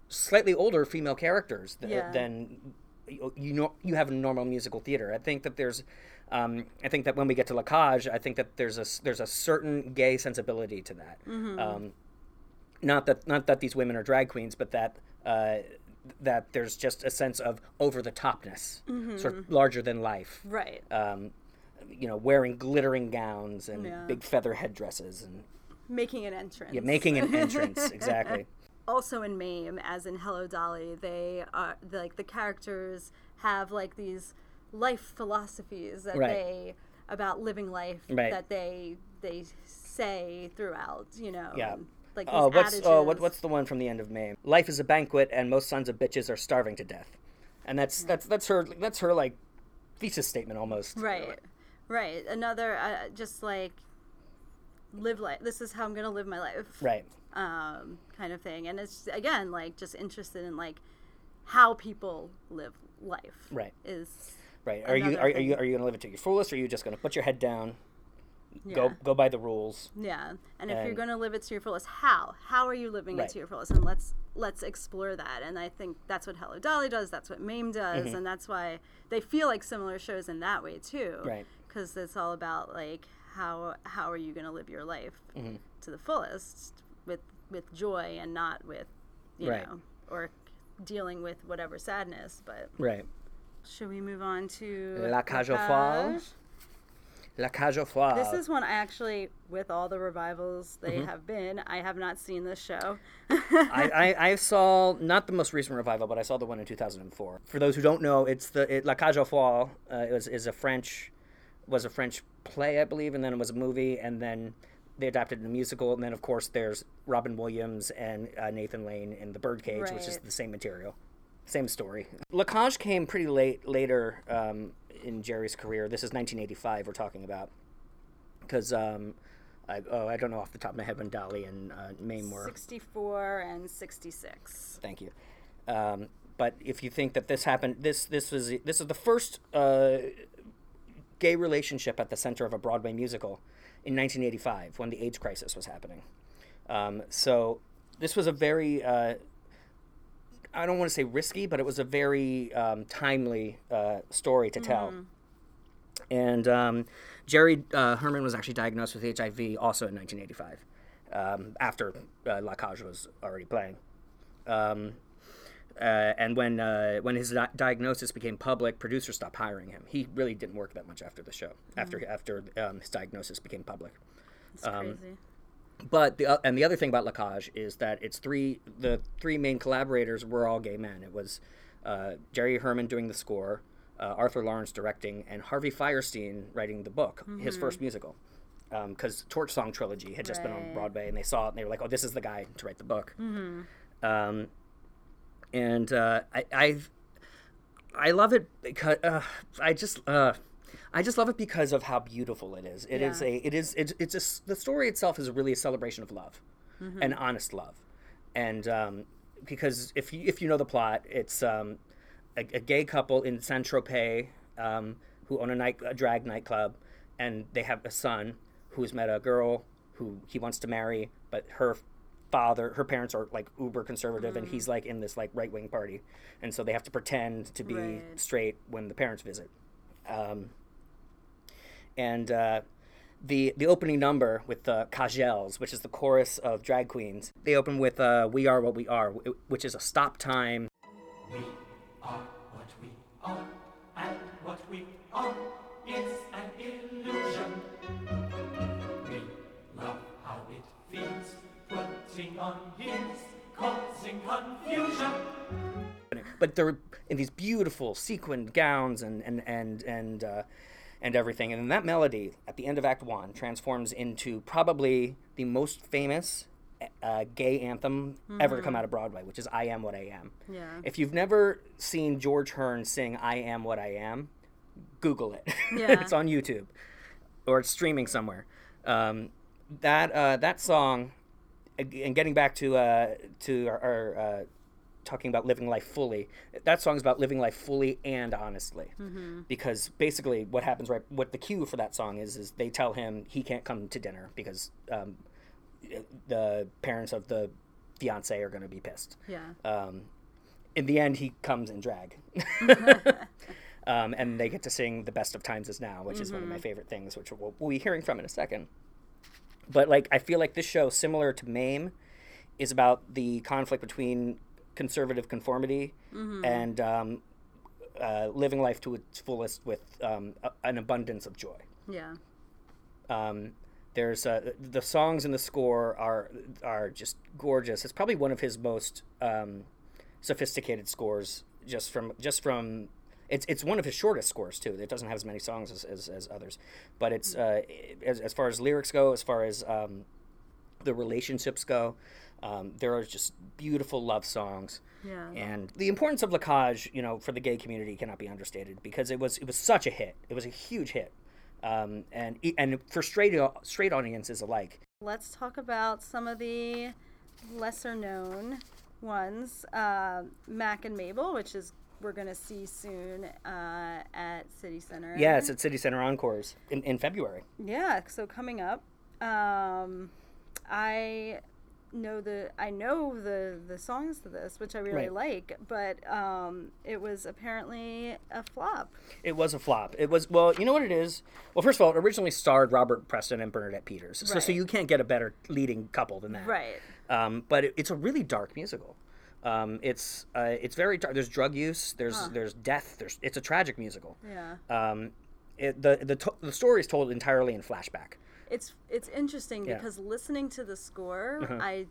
B: slightly older female characters th-
A: Yeah.
B: than you know you have in normal musical theater. I think that there's. Um, I think that when we get to La Cage, I think that there's a there's a certain gay sensibility to that.
A: Mm-hmm.
B: Um, not that not that these women are drag queens, but that uh, that there's just a sense of over the topness, sort of larger than life.
A: right.
B: Um, you know, wearing glittering gowns and
A: Yeah.
B: big feather headdresses and
A: making an entrance.
B: yeah, making an entrance. exactly.
A: also in Mame, as in Hello Dolly, they are like the characters have like these life philosophies that
B: Right.
A: they about living life
B: Right.
A: that they they say throughout. You know.
B: Yeah.
A: Like
B: Oh, what's oh, what, what's the one from the end of Mame? Life is a banquet, and most sons of bitches are starving to death, and that's that's that's her that's her like thesis statement almost.
A: right, right. Another uh, just like live life. This is how I'm gonna live my life.
B: Right.
A: um, kind of thing. And it's again like just interested in like how people live life.
B: Right.
A: Is
B: Right. Are you are, are you are you gonna live it to your fullest, or are you just gonna put your head down,
A: yeah.
B: go go by the rules?
A: Yeah. And if you're going to live it to your fullest, how? How are you living
B: Right.
A: it to your fullest? And let's let's explore that. And I think that's what Hello Dolly does. That's what Mame does,
B: Mm-hmm.
A: and that's why they feel like similar shows in that way too.
B: Right.
A: Because it's all about like how how are you going to live your life
B: Mm-hmm.
A: to the fullest with with joy and not with you
B: Right.
A: know or dealing with whatever sadness. But
B: Right.
A: should we move on to
B: La Cage aux Folles. La Cage aux Folles.
A: This is one I actually, with all the revivals they
B: Mm-hmm.
A: have been, I have not seen this show.
B: I, I, I saw not the most recent revival, but I saw the one in 2004. For those who don't know, it's the it, La Cage aux Folles. Uh, it was is a French was a French play, I believe, and then it was a movie, and then they adapted it in a musical, and then of course there's Robin Williams and uh, Nathan Lane in The Birdcage, which is the same material, same story. La Cage came pretty late later um, in Jerry's career. This is 1985 we're talking about, because. Um, I, oh, I don't know off the top of my head when Dolly and uh, Mame were.
A: 64 and 66.
B: Thank you. Um, but if you think that this happened, this this was this is the first uh, gay relationship at the center of a Broadway musical in 1985 when the AIDS crisis was happening. Um, so this was a very uh, I don't want to say risky, but it was a very um, timely uh, story to tell. And um, Jerry uh, Herman was actually diagnosed with HIV also in 1985, um, after uh, La Cage was already playing. Um, uh, and when uh, when his di- diagnosis became public, producers stopped hiring him. He really didn't work that much after the show. After after um, his diagnosis became public.
A: It's
B: Um,
A: crazy.
B: But the uh, and the other thing about La Cage is that it's three the three main collaborators were all gay men. It was uh, Jerry Herman doing the score, uh, Arthur Laurents directing, and Harvey Fierstein writing the book, his first musical. Because Torch Song Trilogy had just been on Broadway, and they saw it, and they were like, "Oh, this is the guy to write the book." Um, and uh, I, I've I love it because uh, I just uh, I just love it because of how beautiful it is. It is
A: Yeah.
B: a it is it's it's a the story itself is really a celebration of love, and honest love, and um, because if you if you know the plot, it's um, a, a gay couple in Saint Tropez um, who own a night a drag nightclub, and they have a son who's met a girl who he wants to marry, but her father her parents are like uber conservative and he's like in this like right wing party and so they have to pretend to be
A: Right.
B: straight when the parents visit um, and uh, the the opening number with the Cagelles, which is the chorus of drag queens, they open with uh, "We Are What We Are," which is a stop time.
C: We are what we are, and what we are is an illusion. We love how it feels, putting on heels, causing confusion.
B: but they're in these beautiful sequined gowns and and and and uh, and everything. And then that melody at the end of Act One transforms into probably the most famous uh, gay anthem ever to come out of Broadway, which is "I Am What I Am."
A: Yeah.
B: If you've never seen George Hearn sing "I Am What I Am," Google it.
A: Yeah.
B: it's on YouTube or it's streaming somewhere. Um, that uh, that song, and getting back to uh, to our, our uh, talking about living life fully. That song is about living life fully and honestly, because basically what happens right, what the cue for that song is, is they tell him he can't come to dinner because um, the parents of the fiance are going to be pissed.
A: Yeah.
B: Um, in the end, he comes in drag. um, and they get to sing "The Best of Times Is Now," which is one of my favorite things, which we'll, we'll be hearing from in a second. But like, I feel like this show, similar to Mame, is about the conflict between conservative conformity and um, uh, living life to its fullest with um, a, an abundance of joy.
A: Yeah.
B: Um, there's uh, the songs in the score are are just gorgeous. It's probably one of his most um, sophisticated scores, just from just from. It's, it's one of his shortest scores too. It doesn't have as many songs as, as, as others, but it's uh, as, as far as lyrics go, as far as um, the relationships go. Um, there are just beautiful love songs.
A: Yeah.
B: And the importance of La Cage, you know, for the gay community cannot be understated because it was it was such a hit. It was a huge hit, um, and and for straight straight audiences alike.
A: Let's talk about some of the lesser known ones. Uh, Mack and Mabel, which is we're gonna see soon uh, at City Center.
B: Yes, at City Center Encores in, in February.
A: Yeah, so coming up, um, I know the I know the the songs to this, which I really
B: Right.
A: like, but um, it was apparently a flop.
B: It was a flop. It was well, you know what it is. Well, first of all, it originally starred Robert Preston and Bernadette Peters, so so you can't get a better leading couple than that.
A: Right.
B: Um, but it, it's a really dark musical. Um, it's uh, it's very dark. There's drug use. There's there's death. There's it's a tragic musical.
A: Yeah.
B: Um, it, the the to- the story is told entirely in flashback.
A: It's it's interesting
B: Yeah. Uh-huh.
A: because listening to the score, I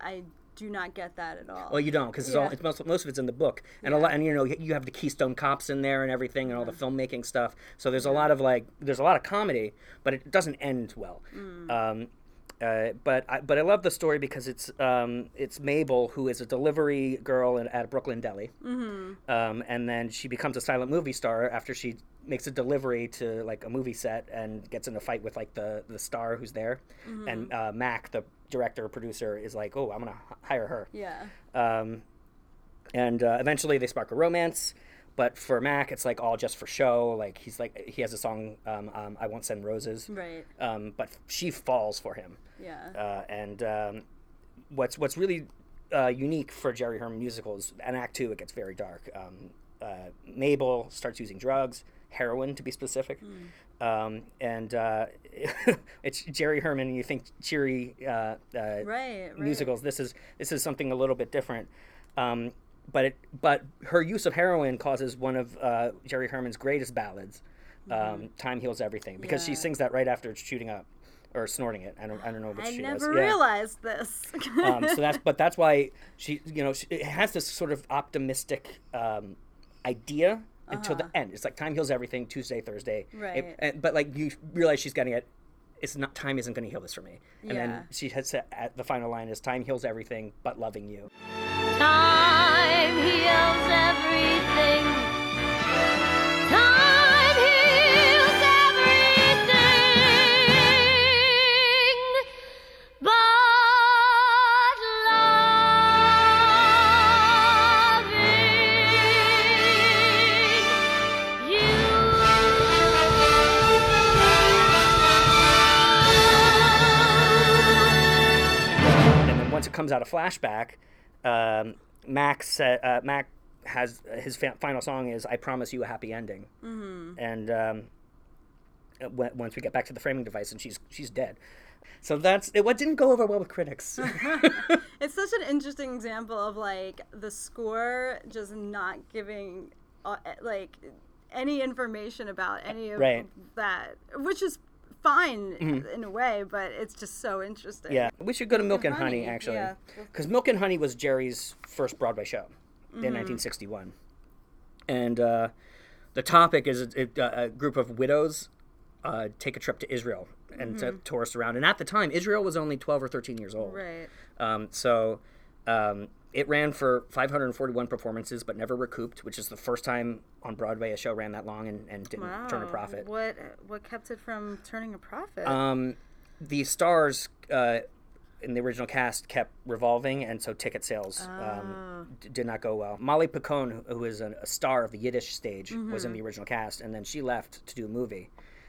A: I do not get that at all.
B: Well, you don't because it's all it's most, most of it's in the book, and a lot, and you know you have the Keystone Cops in there and everything, and all the filmmaking stuff. So there's a lot of like there's a lot of comedy, but it doesn't end well.
A: Mm.
B: Um, uh, but I, but I love the story because it's um, it's Mabel who is a delivery girl in, at Brooklyn Deli,
A: Mm-hmm.
B: um, and then she becomes a silent movie star after she makes a delivery to like a movie set and gets in a fight with like the the star who's there,
A: Mm-hmm.
B: and uh, Mack the director producer is like, oh, I'm gonna h- hire her.
A: yeah.
B: Um, and uh, eventually they spark a romance. But for Mack, it's like all just for show. Like he's like he has a song, um, um, "I Won't Send Roses,"
A: Right.
B: um, but she falls for him.
A: Yeah.
B: Uh, and um, what's what's really uh, unique for Jerry Herman musicals, and Act Two, it gets very dark. Um, uh, Mabel starts using drugs, heroin to be specific, um, and uh, it's Jerry Herman. And you think cheery uh, uh,
A: Right, right.
B: musicals. This is this is something a little bit different. Um, but it but her use of heroin causes one of uh, Jerry Herman's greatest ballads, um, "Time Heals Everything," because she
A: Mm-hmm.
B: Sings that right after it's shooting up or snorting it. I don't I don't know which
A: I
B: she
A: never
B: does. Yeah.
A: realized this.
B: Um, so that's but that's why she you know she, it has this sort of optimistic um, idea until the end. It's like time heals everything. Tuesday, Thursday. It-
A: Uh-huh. Right.
B: and, but like you realize she's getting it. It's not time isn't going to heal this for me. And
A: Yeah.
B: then she has said at the final line is time heals everything but loving you.
H: Time heals everything.
B: Once it comes out of flashback, um, Max uh, Mack has his fa- final song is "I Promise You a Happy Ending," mm-hmm. and um, uh, w- once we get back to the framing device, and she's she's dead. So that's it. What didn't go over well with critics.
A: it's such an interesting example of like the score just not giving uh, like any information about any of
B: Right.
A: that, which is fine in a way, but it's just so interesting.
B: yeah, we should go to Milk and Honey,
A: Honey,
B: actually,
A: yeah.
B: because Milk and Honey was Jerry's first Broadway show in 1961, and uh, the topic is a, a, a group of widows uh, take a trip to Israel and to tourist around. And at the time, Israel was only 12 or 13 years old.
A: Right.
B: Um, so um, it ran for 541 performances, but never recouped, which is the first time on Broadway a show ran that long and, and didn't turn a profit.
A: What what kept it from turning a profit?
B: Um, the stars uh, in the original cast kept revolving, and so ticket sales um, d- did not go well. Molly Picon, who was an, a star of the Yiddish stage, was in the original cast, and then she left to do a movie,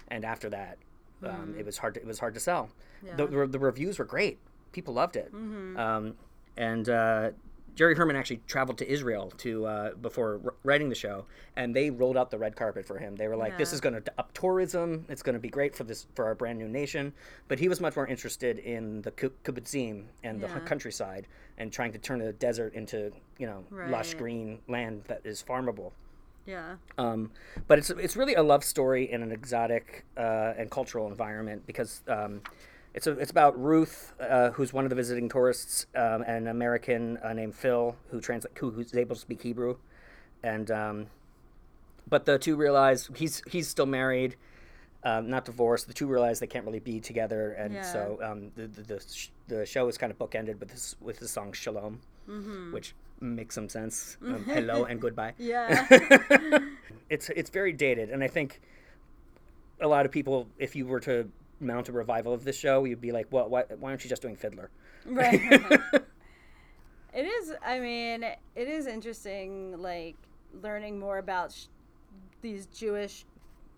B: and after that, um, it was hard. To, it was hard to sell. The, the, the reviews were great. People loved it, um, and. Uh, Jerry Herman actually traveled to Israel to uh, before r- writing the show, and they rolled out the red carpet for him. They were like, "This is going to up tourism. It's going to be great for this for our brand new nation." But he was much more interested in the ki- kibbutzim and the countryside, and trying to turn the desert into you know lush green land that is farmable.
A: yeah.
B: Um, but it's it's really a love story in an exotic uh, and cultural environment because um, it's a, it's about Ruth, uh, who's one of the visiting tourists, um, and an American uh, named Phil who translate who, who's able to speak Hebrew, and um, but the two realize he's he's still married. um, not divorced. The two realize they can't really be together, and
A: Yeah.
B: so um, the the the, sh- the show is kind of bookended with this with the song "Shalom," which makes some sense. Um, hello and goodbye.
A: Yeah.
B: It's it's very dated, and I think a lot of people, if you were to mount a revival of this show, you'd be like, "Well, why, why aren't you just doing Fiddler?"
A: right. it is. I mean, it is interesting, like learning more about sh- these Jewish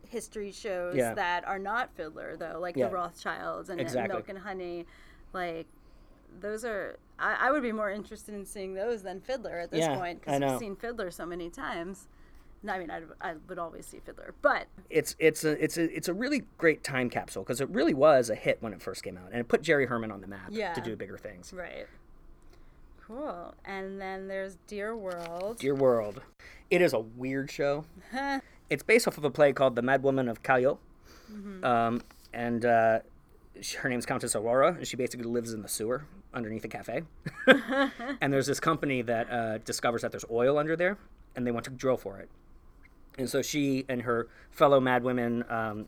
A: history shows
B: Yeah.
A: that are not Fiddler, though, like
B: Yeah.
A: the Rothschilds and,
B: Exactly.
A: Milk and Honey. Like those are. I, I would be more interested in seeing those than Fiddler at this
B: Yeah,
A: point because. I've seen Fiddler so many times. I mean, I, I would always see Fiddler, but
B: it's it's a it's a it's a really great time capsule because it really was a hit when it first came out, and it put Jerry Herman on the map
A: Yeah.
B: to do bigger things.
A: right. Cool. And then there's Dear World.
B: Dear World, it is a weird show. it's based off of a play called The Mad Woman of Chaillot, um, and uh, her name's Countess Aurora, and she basically lives in the sewer underneath a cafe. and there's this company that uh, discovers that there's oil under there, and they want to drill for it. And so she and her fellow madwomen um,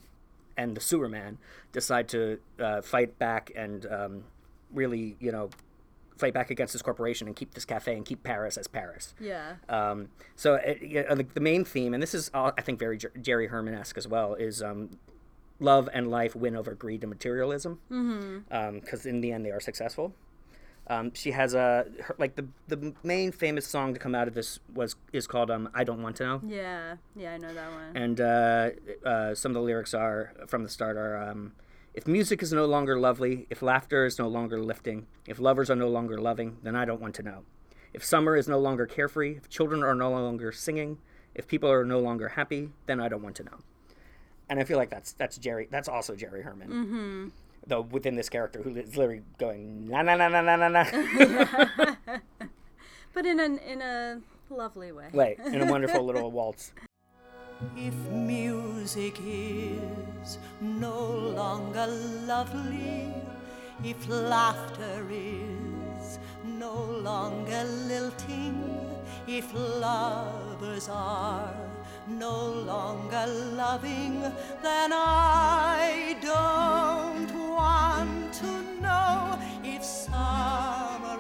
B: and the sewer man decide to uh, fight back and um, really, you know, fight back against this corporation and keep this cafe and keep Paris as Paris.
A: Yeah.
B: Um, so it, yeah, the, the main theme, and this is uh, I think very Jer- Jerry Herman esque as well, is um, love and life win over greed and materialism. Because in the end, they are successful. Um, she has a her, like the the main famous song to come out of this was is called um, "I Don't Want to Know."
A: Yeah. Yeah, I know that one.
B: and uh, uh, some of the lyrics are from the start are um, if music is no longer lovely if laughter is no longer lifting if lovers are no longer loving then i don't want to know if summer is no longer carefree if children are no longer singing if people are no longer happy then i don't want to know and i feel like that's that's jerry that's also jerry herman mm-hmm. Though within this character who is literally going na na na na na na na
A: but in a in a lovely way.
B: wait in a wonderful little waltz
G: If music is no longer lovely, if laughter is no longer lilting, if lovers are no longer loving, then I don't want to know if summer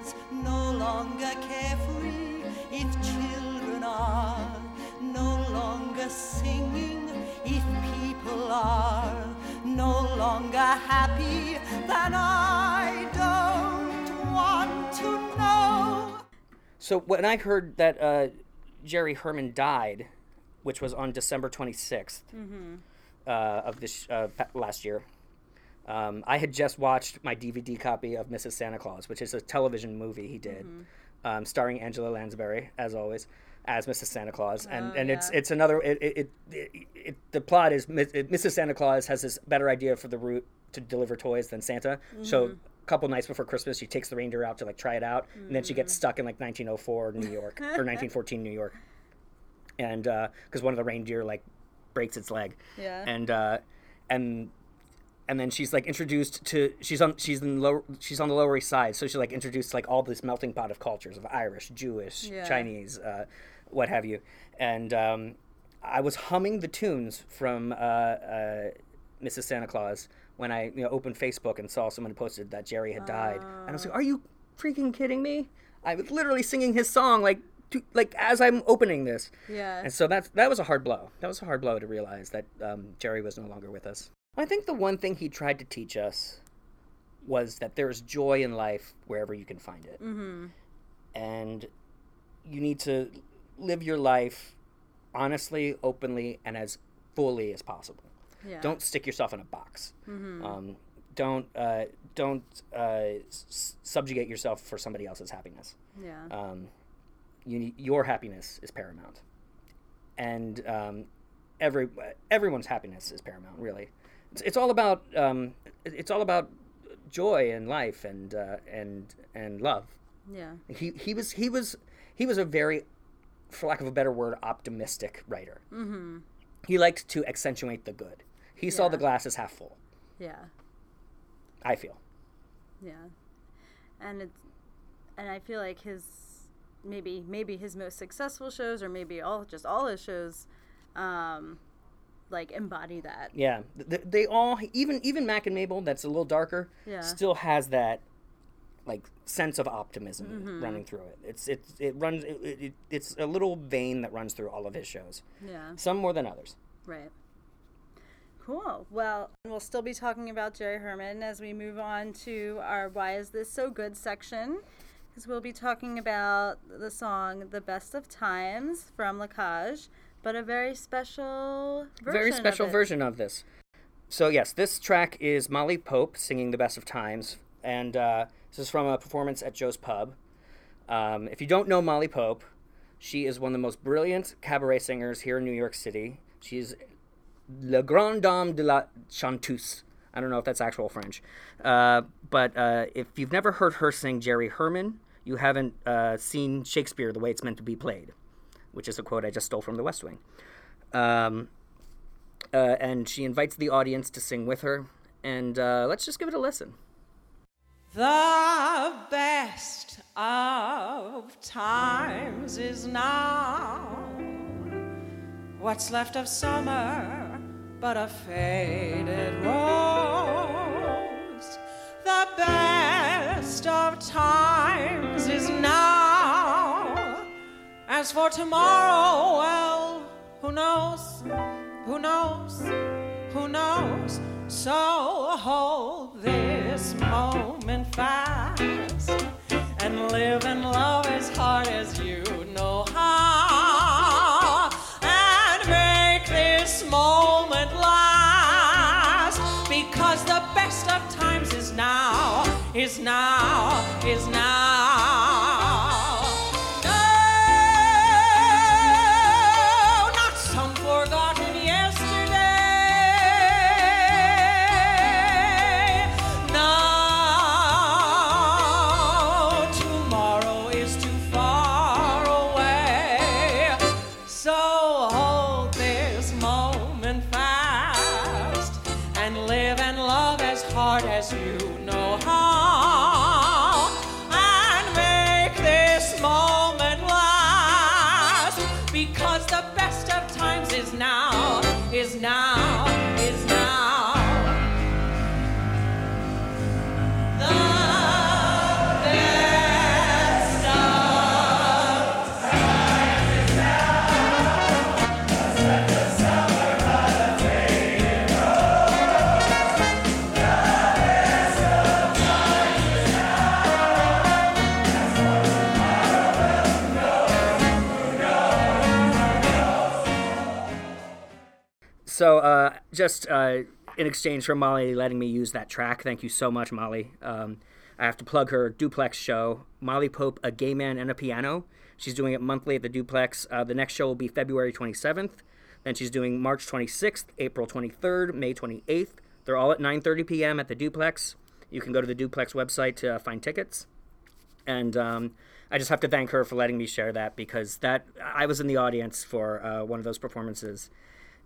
G: is no longer carefree, if children are no longer singing, if people are no longer happy, then I don't want to know.
B: So when I heard that uh, Jerry Herman died, which was on December 26th uh, of this uh, last year, um, I had just watched my DVD copy of Mrs. Santa Claus, which is a television movie he did, um, starring Angela Lansbury, as always, as Mrs. Santa Claus, and and it's
A: yeah.
B: it's another it it, it, it, the plot is Mrs. Santa Claus has this better idea for the route to deliver toys than Santa, so. A couple nights before Christmas, she takes the reindeer out to like try it out, and then she gets stuck in like 1904 New York or 1914 New York, and because one of the reindeer like breaks its leg,
A: Yeah.
B: and uh, and and then she's like introduced to she's on she's in lower she's on the lower east side so she's like introduced to, like all this melting pot of cultures of irish jewish
A: Yeah.
B: chinese uh, what have you and um, i was humming the tunes from uh, uh, mrs santa claus when i you know opened facebook and saw someone posted that jerry had died and i was like are you freaking kidding me i was literally singing his song like to, like as i'm opening this
A: Yeah.
B: and so that that was a hard blow. That was a hard blow to realize that um, Jerry was no longer with us. I think the one thing he tried to teach us was that there is joy in life wherever you can find it, mm-hmm. and you need to live your life honestly, openly, and as fully as possible.
A: Yeah.
B: Don't stick yourself in a box. Um, don't uh, don't uh, s- subjugate yourself for somebody else's happiness
A: Yeah.
B: um, you need, your happiness is paramount, and um, every everyone's happiness is paramount. Really, it's, it's all about um, it's all about joy and life and uh, and and love.
A: yeah.
B: He he was he was he was a very, for lack of a better word, optimistic writer. Mm-hmm. He liked to accentuate the good. He saw the
A: Yeah.
B: glass as half full.
A: Yeah.
B: I feel.
A: Yeah. And it's and I feel like his maybe maybe his most successful shows or maybe all just all his shows um like embody that.
B: Yeah, th- they all even even Mack and Mabel that's a little darker
A: Yeah.
B: still has that like sense of optimism
A: Mm-hmm.
B: running through it. It's it's it runs it, it, it's a little vein that runs through all of his shows.
A: Yeah.
B: Some more than others.
A: Right. Cool. Well, we'll still be talking about Jerry Herman as we move on to our Why Is This So Good section. Because we'll be talking about the song The Best of Times from La Cage, but a very special version.
B: Very
A: of
B: special
A: it.
B: version of this. So yes, this track is Molly Pope singing "The Best of Times," and uh, this is from a performance at Joe's Pub. Um, if you don't know Molly Pope, she is one of the most brilliant cabaret singers here in New York City. She's La Grande Dame de la Chanteuse. I don't know if that's actual French. Uh, but uh, if you've never heard her sing Jerry Herman, you haven't uh, seen Shakespeare the way it's meant to be played, which is a quote I just stole from The West Wing. Um, uh, and she invites the audience to sing with her. And uh, let's just give it a listen.
I: The best of times is now. What's left of summer but a faded rose? The best of times is now. As for tomorrow, well, who knows? Who knows? Who knows? So hold this moment fast and live and love as hard as you know how. And make this moment last because the best of times is now, is now, is now. So,
B: uh, just uh, in exchange for Molly letting me use that track, thank you so much, Molly. Um, I have to plug her duplex show, Molly Pope, A Gay Man and a Piano. She's doing it monthly at the duplex. Uh, the next show will be February 27th. Then she's doing March 26th, April 23rd, May 28th. They're all at 9:30 p.m. at the duplex. You can go to the duplex website to find tickets. And um, I just have to thank her for letting me share that because that I was in the audience for uh, one of those performances,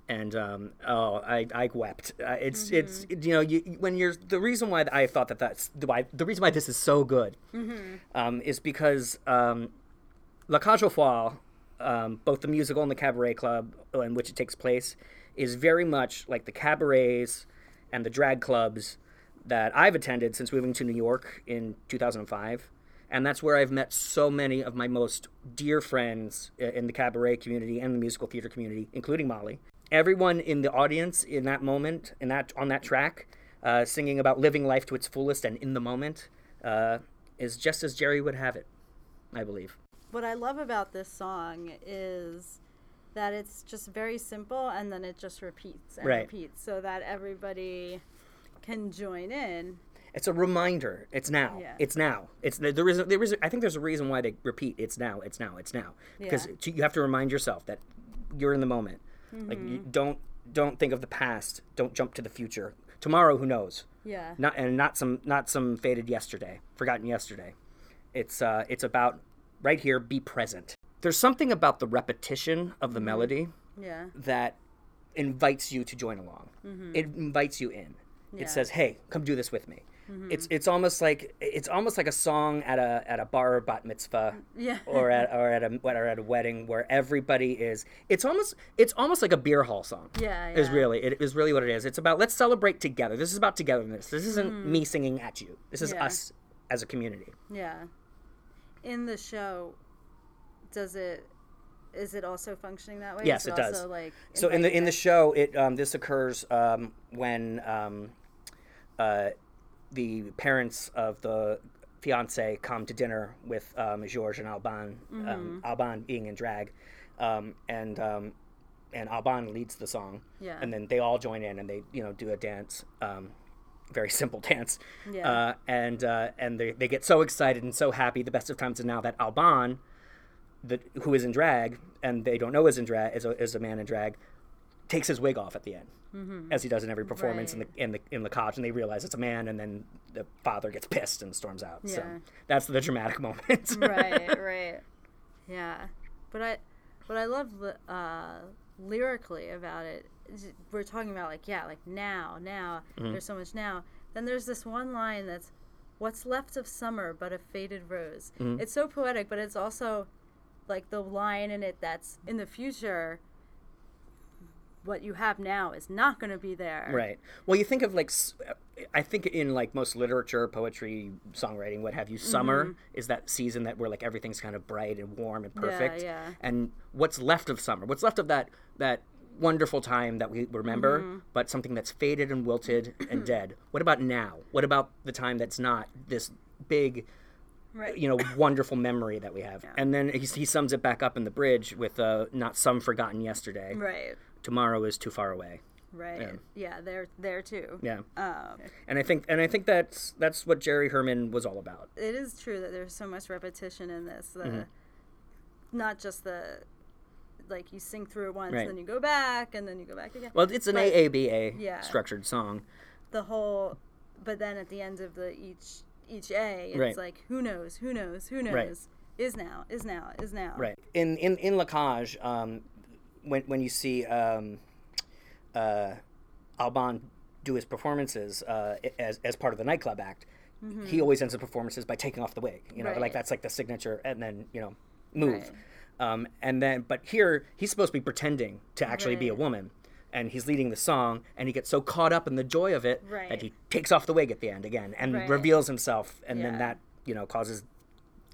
B: and um, oh, I, I wept. Uh, it's it's you know you, when you're the reason why I thought that that's the why the reason why this is so good um, is because um, La Cage aux Folles, um, both the musical and the cabaret club in which it takes place, is very much like the cabarets and the drag clubs that I've attended since moving to New York in 2005. And that's where I've met so many of my most dear friends in the cabaret community and the musical theater community, including Molly. Everyone in the audience in that moment, in that on that track, uh, singing about living life to its fullest and in the moment, uh, is just as Jerry would have it, I believe.
A: What I love about this song is that it's just very simple and then it just repeats and
B: Right.
A: repeats so that everybody can join in.
B: It's a reminder. It's now.
A: Yeah.
B: It's now. It's there is a, there is a, I think there's a reason why they repeat. It's now. It's now. It's now. Because
A: Yeah.
B: you have to remind yourself that you're in the moment. Like you
A: Mm-hmm.
B: don't don't think of the past. Don't jump to the future. Tomorrow, who knows?
A: Yeah.
B: Not and not some not some faded yesterday, forgotten yesterday. It's uh it's about right here. Be present. There's something about the repetition of
A: Mm-hmm.
B: the melody
A: Yeah.
B: that invites you to join along. It invites you in.
A: Mm-hmm. Yeah.
B: It says, "Hey, come do this with me." It's it's almost like it's almost like a song at a at a bar bat mitzvah,
A: Yeah.
B: or at or at a or at a wedding where everybody is. It's almost it's almost like a beer hall song.
A: Yeah,
B: is really it is really what it is. It's about let's celebrate together. This is about togetherness. This isn't me singing at you. This is
A: Mm-hmm. Yeah.
B: us as a community.
A: Yeah. In the show, does it is it also functioning that way?
B: Yes,
A: Is
B: it does.
A: Also, like
B: so in the in the show, it um, this occurs um, when um, uh, the parents of the fiance come to dinner with um, Georges and Albin,
A: Mm-hmm.
B: um, Albin being in drag, um, and um, and Albin leads the song,
A: Yeah.
B: and then they all join in and they you know do a dance. Um, very simple dance,
A: Yeah.
B: uh, and uh, and they, they get so excited and so happy. The best of times is now that Albin, the, who is in drag and they don't know is in drag is a, is a man in drag takes his wig off at the end as he does in every performance in the in the in the cottage and they realize it's a man and then the father gets pissed and storms out so that's the dramatic moment
A: right, right. Yeah. But I what I love uh, lyrically about it is we're talking about like yeah, like now, now.
B: Mm-hmm.
A: There's so much now. Then there's this one line that's what's left of summer but a faded rose.
B: Mm-hmm.
A: It's so poetic, but it's also like the line in it that's in the future what you have now is not going to be there.
B: right well you think of like I think in like most literature poetry songwriting what have you summer is that season that where like everything's kind of bright and warm and perfect
A: yeah.
B: and what's left of summer what's left of that that wonderful time that we remember
A: Mm-hmm.
B: but something that's faded and wilted and dead what about now what about the time that's not this big
A: Right.
B: you know wonderful memory that we have and then he, he sums it back up in the bridge with uh, not some forgotten yesterday
A: Right.
B: Tomorrow is too far away
A: Right. Yeah, they're there too.
B: yeah
A: Um,
B: and i think and i think that's that's what jerry herman was all about
A: it is true that there's so much repetition in this. The,
B: Mm-hmm.
A: Not just the like you sing through it once,
B: Right.
A: then you go back, and then you go back again.
B: well it's an
A: But
B: aaba
A: Yeah.
B: structured song
A: The whole, but then at the end of the each each A, it's
B: Right.
A: like who knows, who knows, who knows,
B: Right.
A: is now, is now, is now.
B: Right. In in in La Cage, um, when when you see um, uh, Albin do his performances uh, as as part of the nightclub act, he always ends the performances by taking off the wig. You know,
A: Mm-hmm. Right.
B: like that's like the signature, and then you know, move.
A: Right.
B: Um, and then, but here he's supposed to be pretending to actually be a woman. And he's leading the song, and he gets so caught up in the joy of it
A: Right.
B: that he takes off the wig at the end again and
A: Right.
B: reveals himself, and then that you know causes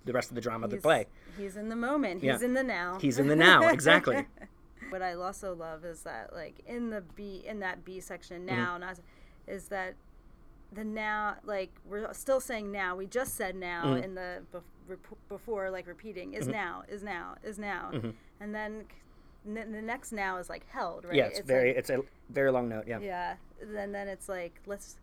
B: the rest of the drama of the play.
A: he's in the moment.
B: Yeah.
A: He's in the now.
B: He's in the now, exactly.
A: what I also love is that like in the B in that B section
B: Mm-hmm.
A: now not is that the now like we're still saying now we just said now
B: Mm-hmm.
A: in the bef- before like repeating is now is now is now
B: Mm-hmm.
A: and then n- the next now is like held right
B: Yeah, it's, very
A: like-
B: it's a very long note. Yeah.
A: yeah then then it's like let's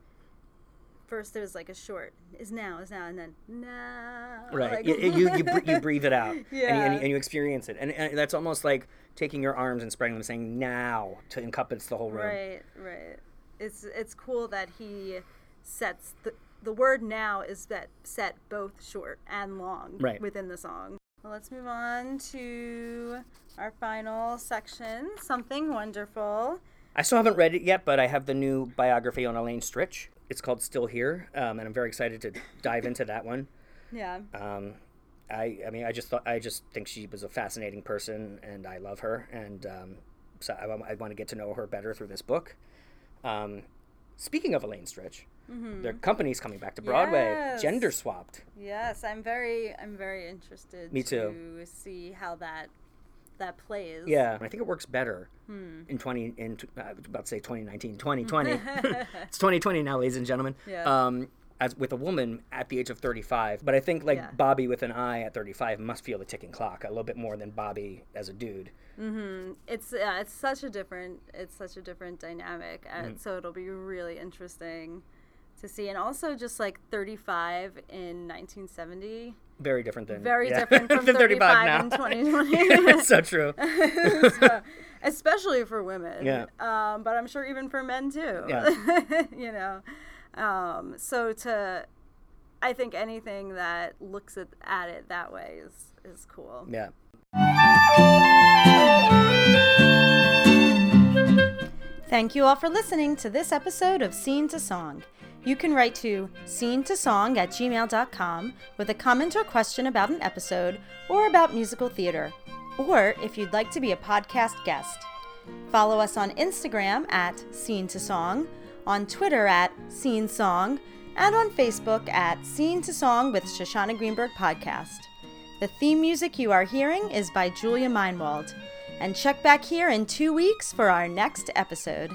A: first there's like a short is now is now and then now
B: Right.
A: like-
B: you, you, you, you breathe it out and, you, and,
A: Yeah.
B: you, and you experience it. And, and that's almost like taking your arms and spreading them, saying now to encompass the whole room.
A: Right, right. It's it's cool that he sets the the word now is that set both short and long
B: Right.
A: within the song. Well, let's move on to our final section, something wonderful.
B: I still haven't read it yet, but I have the new biography on Elaine Stritch. It's called Still Here, um, and I'm very excited to dive into that one.
A: Yeah.
B: Um, I, I mean, I just thought, I just think she was a fascinating person, and I love her, and um, so I, I want to get to know her better through this book. Um, speaking of Elaine Stritch, their company's coming back to Broadway,
A: Mm-hmm. Yes.
B: gender swapped.
A: Yes, I'm very I'm very interested
B: Me too.
A: to see how that that plays.
B: Yeah, I think it works better
A: Hmm.
B: in 20 in was about to say 2019, 2020. it's 2020 now, ladies and gentlemen.
A: Yeah.
B: Um, as with a woman at the age of 35, but I think like
A: Yeah.
B: Bobby with an eye at 35 must feel the ticking clock a little bit more than Bobby as a dude.
A: it's yeah, it's such a different it's such a different dynamic and
B: Mm-hmm.
A: so it'll be really interesting to see and also just like 35 in 1970
B: Very different than
A: very
B: yeah,
A: different from
B: than
A: 35 in
B: now.
A: 2020
B: it's so true.
A: So, especially for women
B: Yeah.
A: um, but i'm sure even for men too
B: Yeah.
A: you know um, so to i think anything that looks at, at it that way is is cool
B: Yeah.
A: Thank you all for listening to this episode of Scene to Song. You can write to scene to song at gmail.com with a comment or question about an episode or about musical theater, or if you'd like to be a podcast guest. Follow us on Instagram at Scene to Song, on Twitter at Scene Song, and on Facebook at Scene to Song with Shoshana Greenberg Podcast. The theme music you are hearing is by Julia Meinwald. And check back here in two weeks for our next episode.